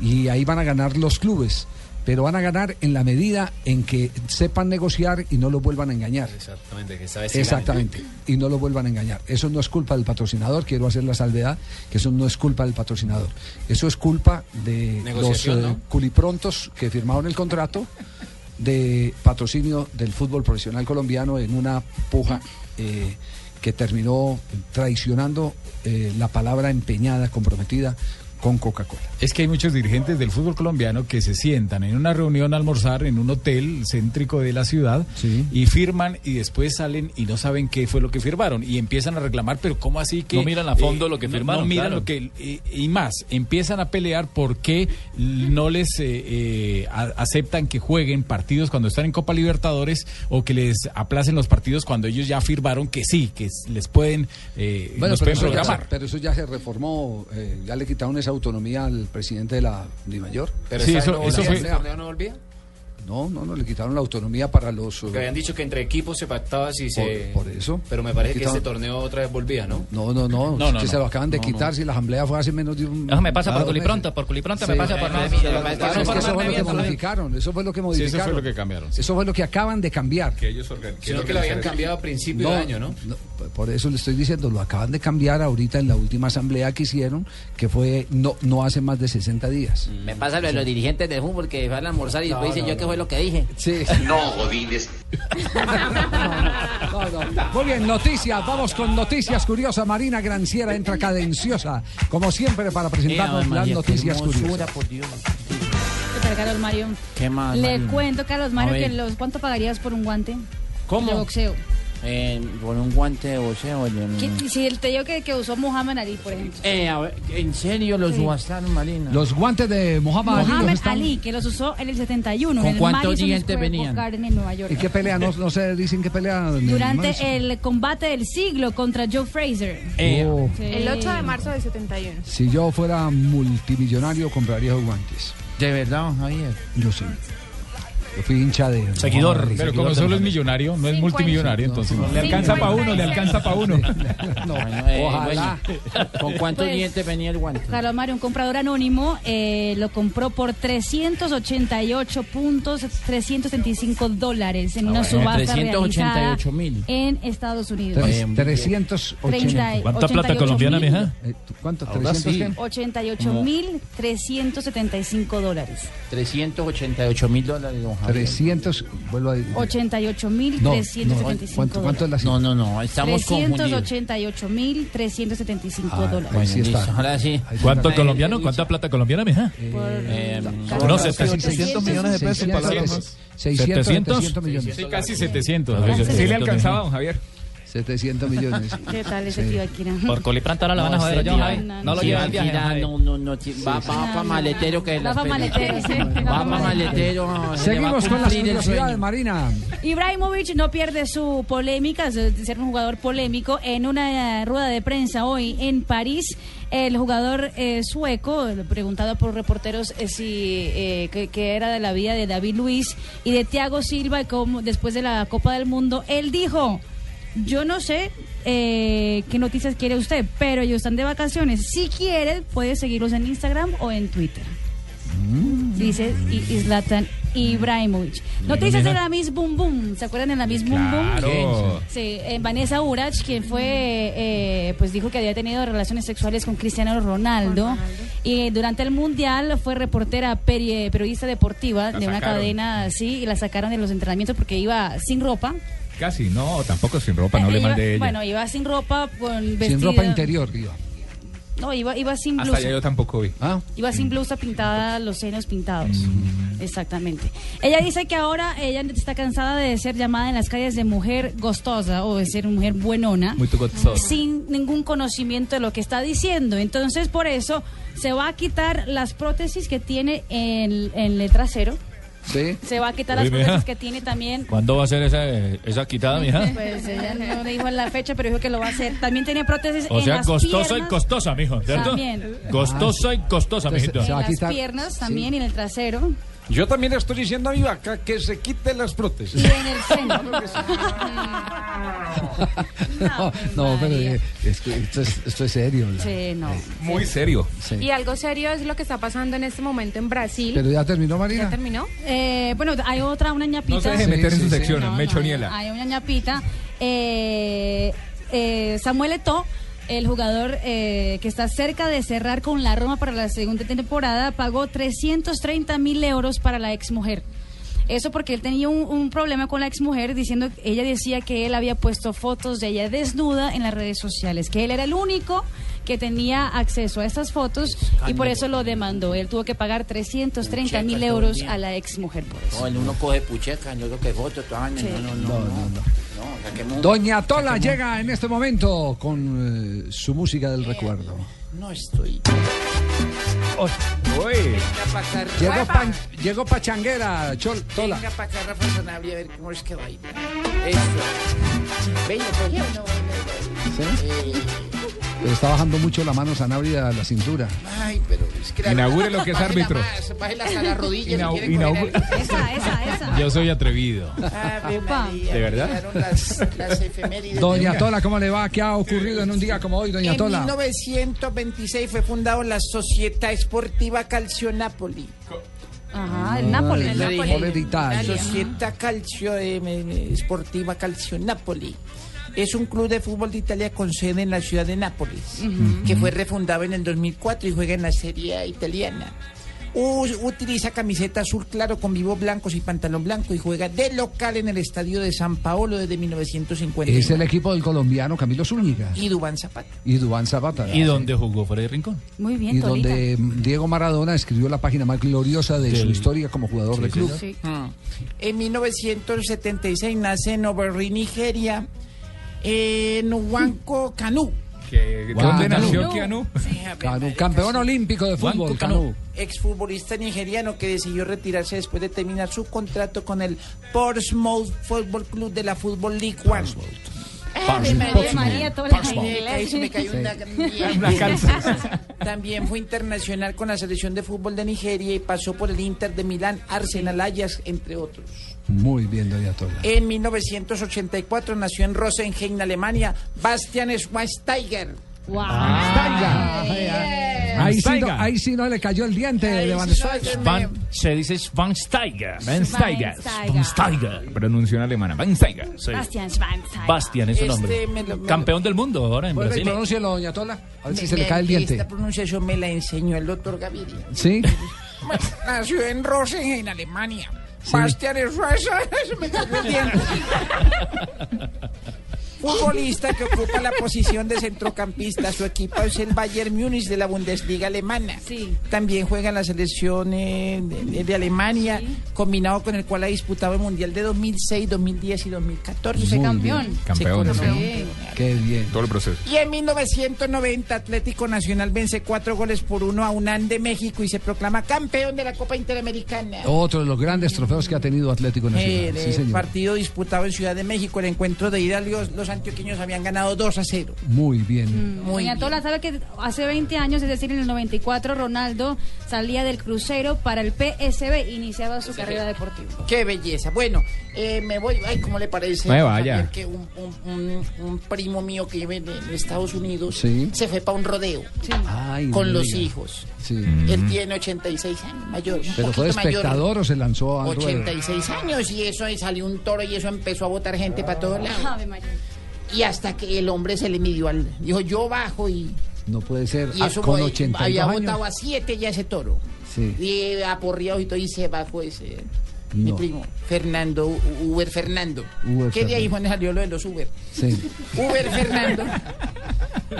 Y ahí van a ganar los clubes. Pero van a ganar en la medida en que sepan negociar y no los vuelvan a engañar. Exactamente, que esta Exactamente. Y no lo vuelvan a engañar. Eso no es culpa del patrocinador, quiero hacer la salvedad, que eso no es culpa del patrocinador. Eso es culpa de los eh, ¿no? culiprontos que firmaron el contrato de patrocinio del fútbol profesional colombiano en una puja eh, que terminó traicionando eh, la palabra empeñada, comprometida con Coca-Cola. Es que hay muchos dirigentes del fútbol colombiano que se sientan en una reunión a almorzar en un hotel céntrico de la ciudad y firman y después salen y no saben qué fue lo que firmaron y empiezan a reclamar, pero ¿cómo así que No miran a fondo lo que firmaron, No, miran claro. lo que y, y más, empiezan a pelear porque no les eh, eh, a- aceptan que jueguen partidos cuando están en Copa Libertadores o que les aplacen los partidos cuando ellos ya firmaron que sí, que les pueden eh, Bueno, los pero pueden eso, ya, programar. pero eso ya se reformó, eh, ya le quitaron esa autonomía al presidente de la Dimayor. Pero Sí, eso- eso volvía, fue- ¿Este torneo no volvía? No, no, no, le quitaron la autonomía para los... Que habían dicho que entre equipos se pactaba si se... Por, por eso. Pero me parece que este torneo otra vez volvía, ¿no? No, no, no, No, no, que no. se lo acaban de No, no. quitar si la asamblea fue hace menos de un... No, me pasa por meses. por culipronto Sí. me pasa por no. Claro, es que eso fue lo que modificaron, eso fue lo que Sí, modificaron. eso fue lo que cambiaron. sí. Eso fue lo que acaban de cambiar. Que ellos Sino que lo habían cambiado a principio de año, ¿no? Por eso le estoy diciendo, lo acaban de cambiar ahorita en la última asamblea que hicieron, que fue no, no hace más de 60 días. Me pasa lo de los dirigentes de fútbol que van a almorzar y después dicen yo qué fue lo que dije. Sí. No, Godínez. No, no. Muy bien, noticias. Vamos con noticias curiosas. Marina Granciera entra cadenciosa, como siempre, para presentarnos las noticias curiosas. ¿Qué tal, Carlos Mario? ¿Qué más? Le Marina? cuento, Carlos Mario, que los, ¿cuánto pagarías por un guante? ¿Cómo? De boxeo. Eh, con un guante de boxeo. oye, ¿Qué- mm. Si te digo que, que usó Muhammad Ali, por ejemplo. Eh, a ver, ¿en serio lo Sí. subastaron, Marina? Los guantes de Muhammad, Ali. los Muhammad están- Ali, que los usó en el 71. ¿Con el cuántos dientes venían? Garden en Nueva York. ¿Y qué pelea? No, no se dicen qué pelea. el Durante Madison. el combate del siglo contra Joe Fraser. Oh. Sí. El 8 de marzo del 71. Si yo fuera multimillonario, compraría esos guantes. De verdad, Javier. Yo sí. Yo fui hincha de. Seguidor. Ali. Pero como solo es millonario, no es multimillonario, entonces no. Le alcanza para uno, le alcanza para uno. No, eh, ojalá. bueno, ¿Con cuántos Pues- dientes venía el guante? Carlos Mario, un comprador anónimo, eh, lo compró por 388.375 dólares en Ah, una bueno. subasta 388 realizada mil. en Estados Unidos. Tres- 380. Treinta y- ¿Cuánta plata 88 colombiana, mil. mija? Eh, ¿Cuánto? Ahora ¿300 sí. qué? 88.375 dólares. 388 mil dólares, don. 300. Vuelvo a 88.375 ¿Cuánto, cuánto es la No, no, no, estamos confundidos. 388.375 Ah, dólares. Bueno, sí está. ahora sí. ¿Cuánto Eh, colombiano? ¿Cuánta plata colombiana, mija? Eh, No, Casi 700 millones de pesos. 600, 600, 700. 700 millones. Sí, casi 700. Sí le alcanzaba, don Javier. 700 millones. ¿Qué tal ese Sí. Tibaquira? Por ahora la van a joder, no, lo lleva al viaje. No, no, no. sí, Va sí. va No, para maletero que Va las maletero, sí. Va Va pa' para maletero. Seguimos con las el curiosidades, sueño. Marina. Ibrahimovic no pierde su polémica, de ser un jugador polémico. En una eh, rueda de prensa hoy en París, el jugador eh, sueco, preguntado por reporteros eh, si eh, que, que era de la vida de David Luis y de Thiago Silva y cómo después de la Copa del Mundo, él dijo, yo no sé eh, qué noticias quiere usted, pero ellos están de vacaciones. Si quiere, puede seguirlos en Instagram o en Twitter. Dice I- Zlatan Ibrahimovic. Noticias de la Miss Boom Boom. ¿Se acuerdan de la Miss Boom Boom? Sí, eh, Vanessa Urach, quien fue, eh, pues dijo que había tenido relaciones sexuales con Cristiano Ronaldo. Y durante el Mundial fue reportera, peri- periodista deportiva La de una sacaron. cadena así, y la sacaron de los entrenamientos porque iba sin ropa. Casi, no, tampoco sin ropa, no le Iba- mandé ella. Bueno, iba sin ropa, con vestido. Sin ropa interior, iba. No, iba, iba sin Hasta blusa. allá yo tampoco vi. Ah, Iba sin blusa pintada, los senos pintados. Exactamente. Ella dice que ahora ella está cansada de ser llamada en las calles de mujer gostosa o de ser mujer buenona. Muy. Sin ningún conocimiento de lo que está diciendo. Entonces, por eso se va a quitar las prótesis que tiene en, en el trasero. Sí. Se va a quitar Uy, las mija. prótesis que tiene también. ¿Cuándo va a ser esa, esa quitada, mija? Pues ella no dijo en la fecha, pero dijo que lo va a hacer. También tenía prótesis O en sea, las costosa piernas. y costosa, mijo, ¿cierto? También. Costosa y costosa, Entonces, mijito. se va a en las piernas sí. también y en el trasero. Yo también le estoy diciendo a mi vaca que se quite las prótesis. Y en el seno. No, no, pero eh, es que esto, es, esto es serio. la- Sí, no. Muy serio. sí. Y algo serio es lo que está pasando en este momento en Brasil. Pero ya terminó, ¿Ya Marina. terminó? Eh, bueno, hay otra, una ñapita. No se deje Sí, meter en sí, su sí. sección, No, no, Mechoniela. Hay una ñapita. Eh, eh, Samuel Eto'o, el jugador eh, que está cerca de cerrar con la Roma para la segunda temporada, pagó 330 mil euros para la exmujer. Eso porque él tenía un, un problema con la exmujer diciendo, ella decía que él había puesto fotos de ella desnuda en las redes sociales, que él era el único que tenía acceso a estas fotos y por eso lo demandó. Él tuvo que pagar 330 mil euros a la exmujer por eso. No, el uno coge pucheca, yo creo que foto, toda vaina. Sí. No, no, no. No, no, no, no. No, Doña Tola saquemos- llega en este momento con eh, su música del recuerdo. No estoy. Uy. Venga pa' Llegó, llegó Pachanguera, Chol, Tola. Venga para acá, Rafa Sanabria, a ver cómo es que baila. Eso. Venga, pues. ¿Sí? Eh, Le está bajando mucho la mano Sanabria a la cintura. Ay, pero es que la Inaugure lo que es árbitro. más, bájela hasta la rodilla Inau- si Esa, esa, esa. Yo soy atrevido. María, ¿De verdad? Las, las. Doña Tola, ¿cómo le va? ¿Qué ha ocurrido en un día como hoy, Doña En Tola? 1926 fue fundado la Società Sportiva Calcio Napoli. Ajá, el Napoli. el Napoli de Italia. Società Calcio eh, eh, Sportiva Calcio Napoli. Es un club de fútbol de Italia con sede en la ciudad de Nápoles, que fue refundado en el 2004 y juega en la Serie A italiana. U- utiliza camiseta azul claro con vivos blancos y pantalón blanco y juega de local en el estadio de San Paolo desde 1950. Es el equipo del colombiano Camilo Zúñiga Y Dubán Zapata. y Dubán Zapata. ¿Y dónde jugó Freddy Rincón? Muy Y bien, Tolita. donde Diego Maradona escribió la página más gloriosa de su historia como jugador del club. Sí. Mm. En 1976 nace en Oberri, Nigeria, en Huanco Canú. ¿Dónde Canu. nació Keanu? Canu, campeón olímpico de fútbol, Canu. Exfutbolista nigeriano que decidió retirarse después de terminar su contrato con el Portsmouth Football Club de la Football League One. Ave María, Ave María, toda la Ay, me inglés. caí, se me cayó una, Una calza. También fue internacional con la selección de fútbol de Nigeria y pasó por el Inter de Milán, Arsenal Ajax, entre otros. Muy bien, Doña Tola. En 1984 nació en Rosenheim, Alemania, Bastian Schweinsteiger. Wow. Ahí sí, no, Steiger. ahí sí no le cayó el diente Ahí de Van Steiger. Van, se dice Schweinsteiger. Van Steiger. Schweinsteiger. Pronunción alemana. Van Steiger. Sí. Bastian Schweinsteiger. Bastian es su Este nombre. me lo- Campeón del mundo ahora en Brasil. pronúncielo, Doña Tola. A ver si Me- se le cae el diente. Esta pronunciación me la enseñó el doctor Gaviria. ¿Sí? Nació en Rosenheim, Alemania. Bastian Schweinsteiger, se me cayó el diente. Futbolista que ocupa la posición de centrocampista. Su equipo es el Bayern Múnich de la Bundesliga alemana. Sí. También juega en la selección eh, de, de Alemania, combinado con el cual ha disputado el Mundial de 2006, 2010 y 2014. Fue campeón. bien. Campeón. Sí. Qué bien. Todo el proceso. Y en 1990 Atlético Nacional vence cuatro goles por uno a UNAM de México y se proclama campeón de la Copa Interamericana. Otro de los grandes trofeos que ha tenido Atlético Nacional. El, Sí, eh, señor. partido disputado en Ciudad de México, el encuentro de ida, los, los antioqueños habían ganado 2 a 0. Muy bien. Muy Doña bien. Tola sabe que hace 20 años, es decir, en el 94, Ronaldo salía del crucero para el PSB, iniciaba su carrera deportiva. Qué belleza. Bueno, eh, me voy. Ay, ¿cómo le parece? Me vaya. Javier, que un, un- un- un primo mío que vive en, Estados Unidos Sí. se fue para un rodeo Ay, con los diga. hijos. Sí. Él tiene 86 años, mayor. un ¿Pero fue poquito mayor. espectador o se lanzó ruedo? 86 años y eso y salió un toro y eso empezó a botar gente para todos lados. Y hasta que el hombre se le midió al. Dijo, yo bajo y. No puede ser. Y Ah, eso con fue- 82 había años. botado a 7 ya ese toro. Sí. Y aporreado y todo y se bajó ese. Mi No. primo, Fernando, Uber Fernando. Uber ¿Qué de ahí Fernando. fue donde salió lo de los Uber? Sí. Uber Fernando.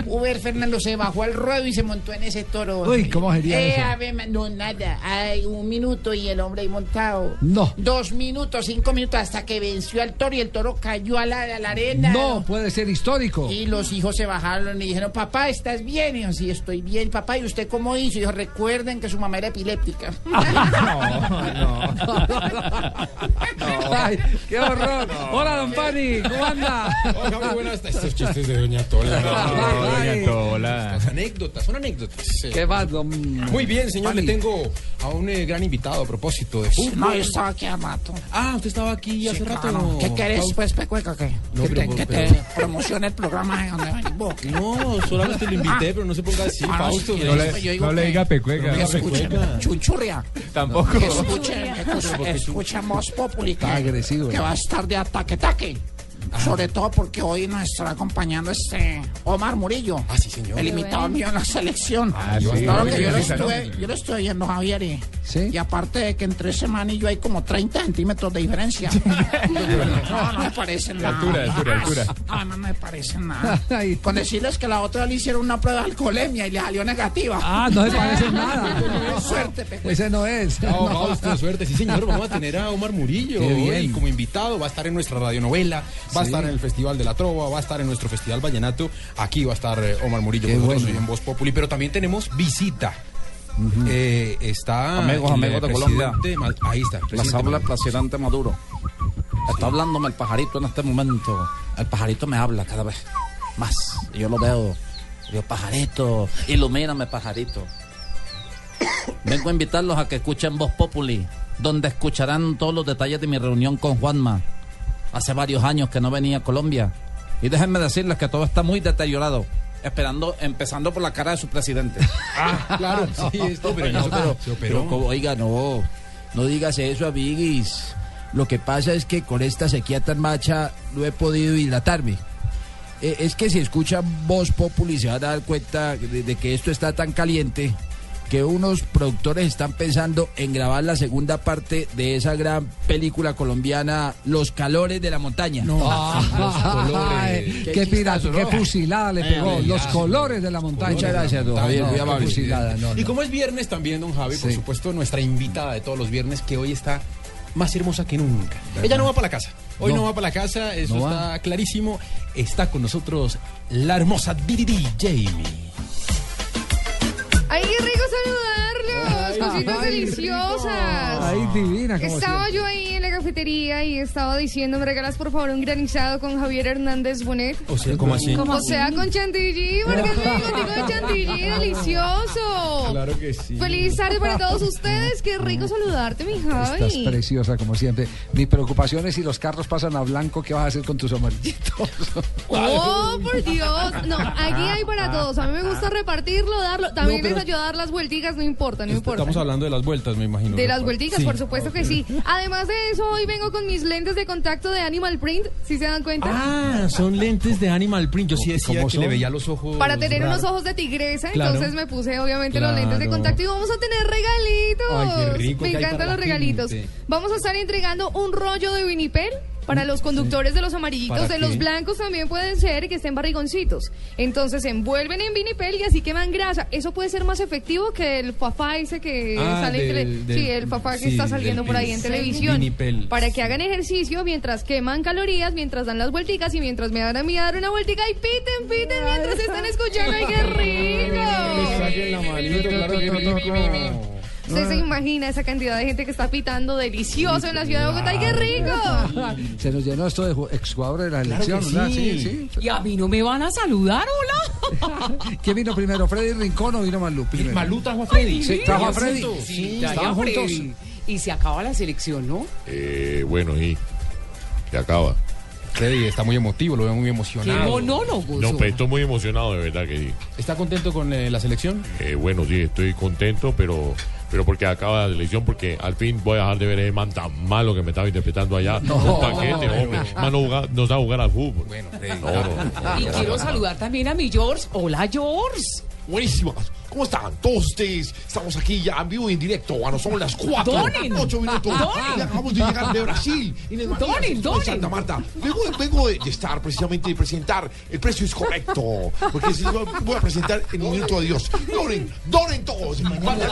Uber Fernando se bajó al ruedo y se montó en ese toro. Uy, ¿cómo sería Eh, eso? no, nada. Hay un minuto y el hombre ahí montado. No. Dos minutos, cinco minutos hasta que venció al toro y el toro cayó a la, a la arena. No, puede ser histórico. Y los hijos se bajaron y dijeron, papá, ¿estás bien? Y yo, sí, estoy bien, papá. ¿Y usted cómo hizo? Y dijo, recuerden que su mamá era epiléptica. Ay, qué horror. Hola, don Pani, ¿cómo anda? Hola, muy buenas. Estos chistes de Doña Tola. Ay. Doña Tola. Estas anécdotas, son anécdotas. Sí. ¿Qué va, don Muy bien, señor. Pani? Le tengo a un eh, gran invitado a propósito de fútbol. No, yo estaba aquí a rato. Ah, usted estaba aquí hace Sí, rato. claro. ¿Qué querés, pues, pecueca, que, No, que, pero- te, que pero- te promocione el programa donde venís vos? No, solamente lo invité, pero no se ponga así, Ah, no, Fausto. No le, no le diga pecueca. Que escuchen, chunchurria. Tampoco. Que escuchen, escuchen, Populi, que, Está agresivo. que va a estar de ataque-taque. Sobre todo porque hoy nos estará acompañando este Omar Murillo. Ah, sí, señor. El imitador mío en la selección. Ah, sí. Claro que yo lo, Sí, estuve, yo lo estoy viendo, Javier. Y, ¿Sí? y aparte de que entre semana y yo hay como 30 centímetros de diferencia. no, no me parece nada. altura, altura, altura. No, no me parece nada. Con decirles que la otra le hicieron una prueba de alcoholemia y le salió negativa. Ah, no se parece nada. Suerte, Pepe. Ese no es. No, No. Fausto, suerte. Sí, señor, vamos a tener a Omar Murillo Qué bien. como invitado. Va a estar en nuestra radionovela, va a estar en el Festival de la Trova, va a estar en nuestro Festival Vallenato. Aquí va a estar eh, Omar Murillo con nosotros bueno. en Voz Populi. Pero también tenemos visita. Eh, está Amigos, amigos de Colombia. Ahí está. Presidente habla el Maduro. presidente Maduro. Está hablándome el pajarito en este momento. El pajarito me habla cada vez más. Yo lo veo Yo, pajarito, ilumíname, pajarito. Vengo a invitarlos a que escuchen Voz Populi, donde escucharán todos los detalles de mi reunión con Juanma. Hace varios años que no venía a Colombia. Y déjenme decirles que todo está muy deteriorado. Esperando, empezando por la cara de su presidente. Ah, claro, sí, esto, pero No, pero- se operó. pero como- oiga, no, no digas eso, amiguis. Lo que pasa es que con esta sequía tan macha no he podido hidratarme. Eh, es que si escuchan Voz Populi se van a dar cuenta de, de que esto está tan caliente que unos productores están pensando en grabar la segunda parte de esa gran película colombiana Los calores de la montaña. Ay, qué pirata, qué fusilada le pegó. Los colores de la montaña. Muchas gracias, don Javier, No, qué fusilada, no, Y no. como es viernes también, don Javi, por Sí. supuesto, nuestra invitada de todos los viernes, que hoy está más hermosa que nunca. Ella no va para la casa. Hoy no, No. va para la casa, eso No va. está clarísimo. Está con nosotros la hermosa Didi Jamie. ¡Ay, qué rico saludarlos! Cositas ay, deliciosas. Ay, divina, Estaba yo ahí en la cafetería y estaba diciendo, ¿me regalas por favor un granizado con Javier Hernández Bonet? O sea, ¿cómo así? O sea, con chantilly, porque es un contigo de chantilly delicioso. Claro que sí. Feliz tarde para todos ustedes. Qué rico saludarte, mi Estás Javi. preciosa como siempre. Mi preocupación es si los carros pasan a blanco, ¿qué vas a hacer con tus amarillitos? Oh, por Dios. No, aquí hay para todos. A mí me gusta repartirlo, darlo. También No, pero- les ayuda a dar las vuelticas, no importa, no importa. Estamos hablando de las vueltas, me imagino. De las vuelticas, Sí. por supuesto que sí. Además de eso, hoy vengo con mis lentes de contacto de Animal Print, si se dan cuenta. Ah, son lentes de Animal Print. Yo sí decía ¿Cómo que le son? veía los ojos. Para tener raros. unos ojos de tigresa, Claro. entonces me puse obviamente los lentes de contacto y vamos a tener regalitos. Ay, qué rico, me ¿qué hay encantan los regalitos. gente? Vamos a estar entregando un rollo de vinipel. Para los conductores de los amarillitos, ¿Para de los blancos también pueden ser que estén barrigoncitos. Entonces se envuelven en vinipel y así queman grasa. Eso puede ser más efectivo que el fafá ese que Ah, sale en del- tele- del- Sí, el fafá que sí, está saliendo del por ahí en televisión. Vinipel. Para que hagan ejercicio mientras queman calorías, mientras dan las vuelticas y mientras me dan a mí dar una vueltica y piten, piten mientras están escuchando. ¡Ay, qué rico! Usted se imagina esa cantidad de gente que está pitando delicioso en la ciudad de Bogotá. ¡Ay, qué rico! Se nos llenó esto de ju- exjugadores de la Claro que elección, ¿verdad? sí. Sí, sí. Y a mí no me van a saludar, hola. ¿Quién vino primero, Freddy Rincón o vino Malú? Primero? Malú trajo a Freddy. Sí, trajo a Freddy. Sí, estaban ya, juntos. Freddy. Y se acaba la selección, ¿no? Eh, bueno, y se acaba. Freddy está muy emotivo, lo veo muy Qué emocionado. monólogo. No, pero estoy muy emocionado, de verdad que sí. ¿Está contento con eh, la selección? Eh, bueno, sí, estoy contento, pero pero porque acaba la elección, porque al fin voy a dejar de ver ese man tan malo que me estaba interpretando allá. un paquete, hombre. Man no, juega- no sabe jugar al fútbol. No, no, no. Y quiero saludar también a mi George. Hola, George. Buenísimas. ¿Cómo están todos ustedes? Estamos aquí ya en vivo y en directo. Bueno, son las cuatro, Donen. ocho minutos. Donen. Y acabamos de llegar de Brasil. Y les Donen, Matías, donen. Santa Marta. Vengo, vengo de, de estar precisamente de presentar. El precio es correcto. Porque si voy a presentar en un minuto de Dios. Donen, donen todos. Mañana,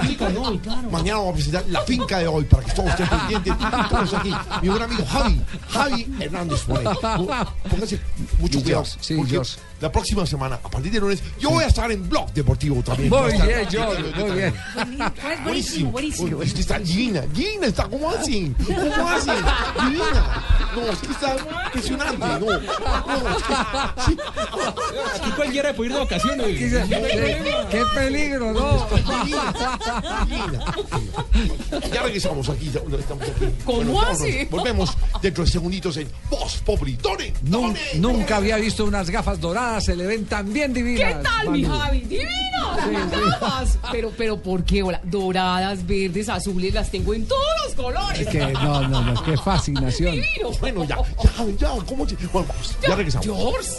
mañana vamos a presentar la finca de hoy para que todos estén pendientes. Todos aquí. Mi buen amigo Javi, Javi Hernández Moreno. Pónganse mucho cuidado. Sí, porque Joss. la próxima semana, a partir de lunes, yo voy a estar en Blog Deportivo también. Voy bien, Joss, muy bien. Buenísimo, buenísimo. Es que está divina, divina está, ¿cómo hacen? ¿Cómo hacen? Divina. No, es que está impresionante, no. No, es que, sí. Aquí cualquiera puede ir de vacaciones. ¿Qué, peligro, ¿no? Ya regresamos aquí, ya estamos aquí. ¿Cómo así? Volvemos dentro de segunditos en Voz Populi. Nunca había visto unas gafas doradas, se le ven tan bien divinas. ¿Qué tal, mi. Javi? Divinas, gafas. Pero, pero, ¿por qué? Hola, doradas, verdes, azules, las tengo en todos los colores. Es que no, no, no, qué fascinación. Divino. Bueno, ya, ya, ya, ¿cómo Bueno, vamos, ya regresamos. George.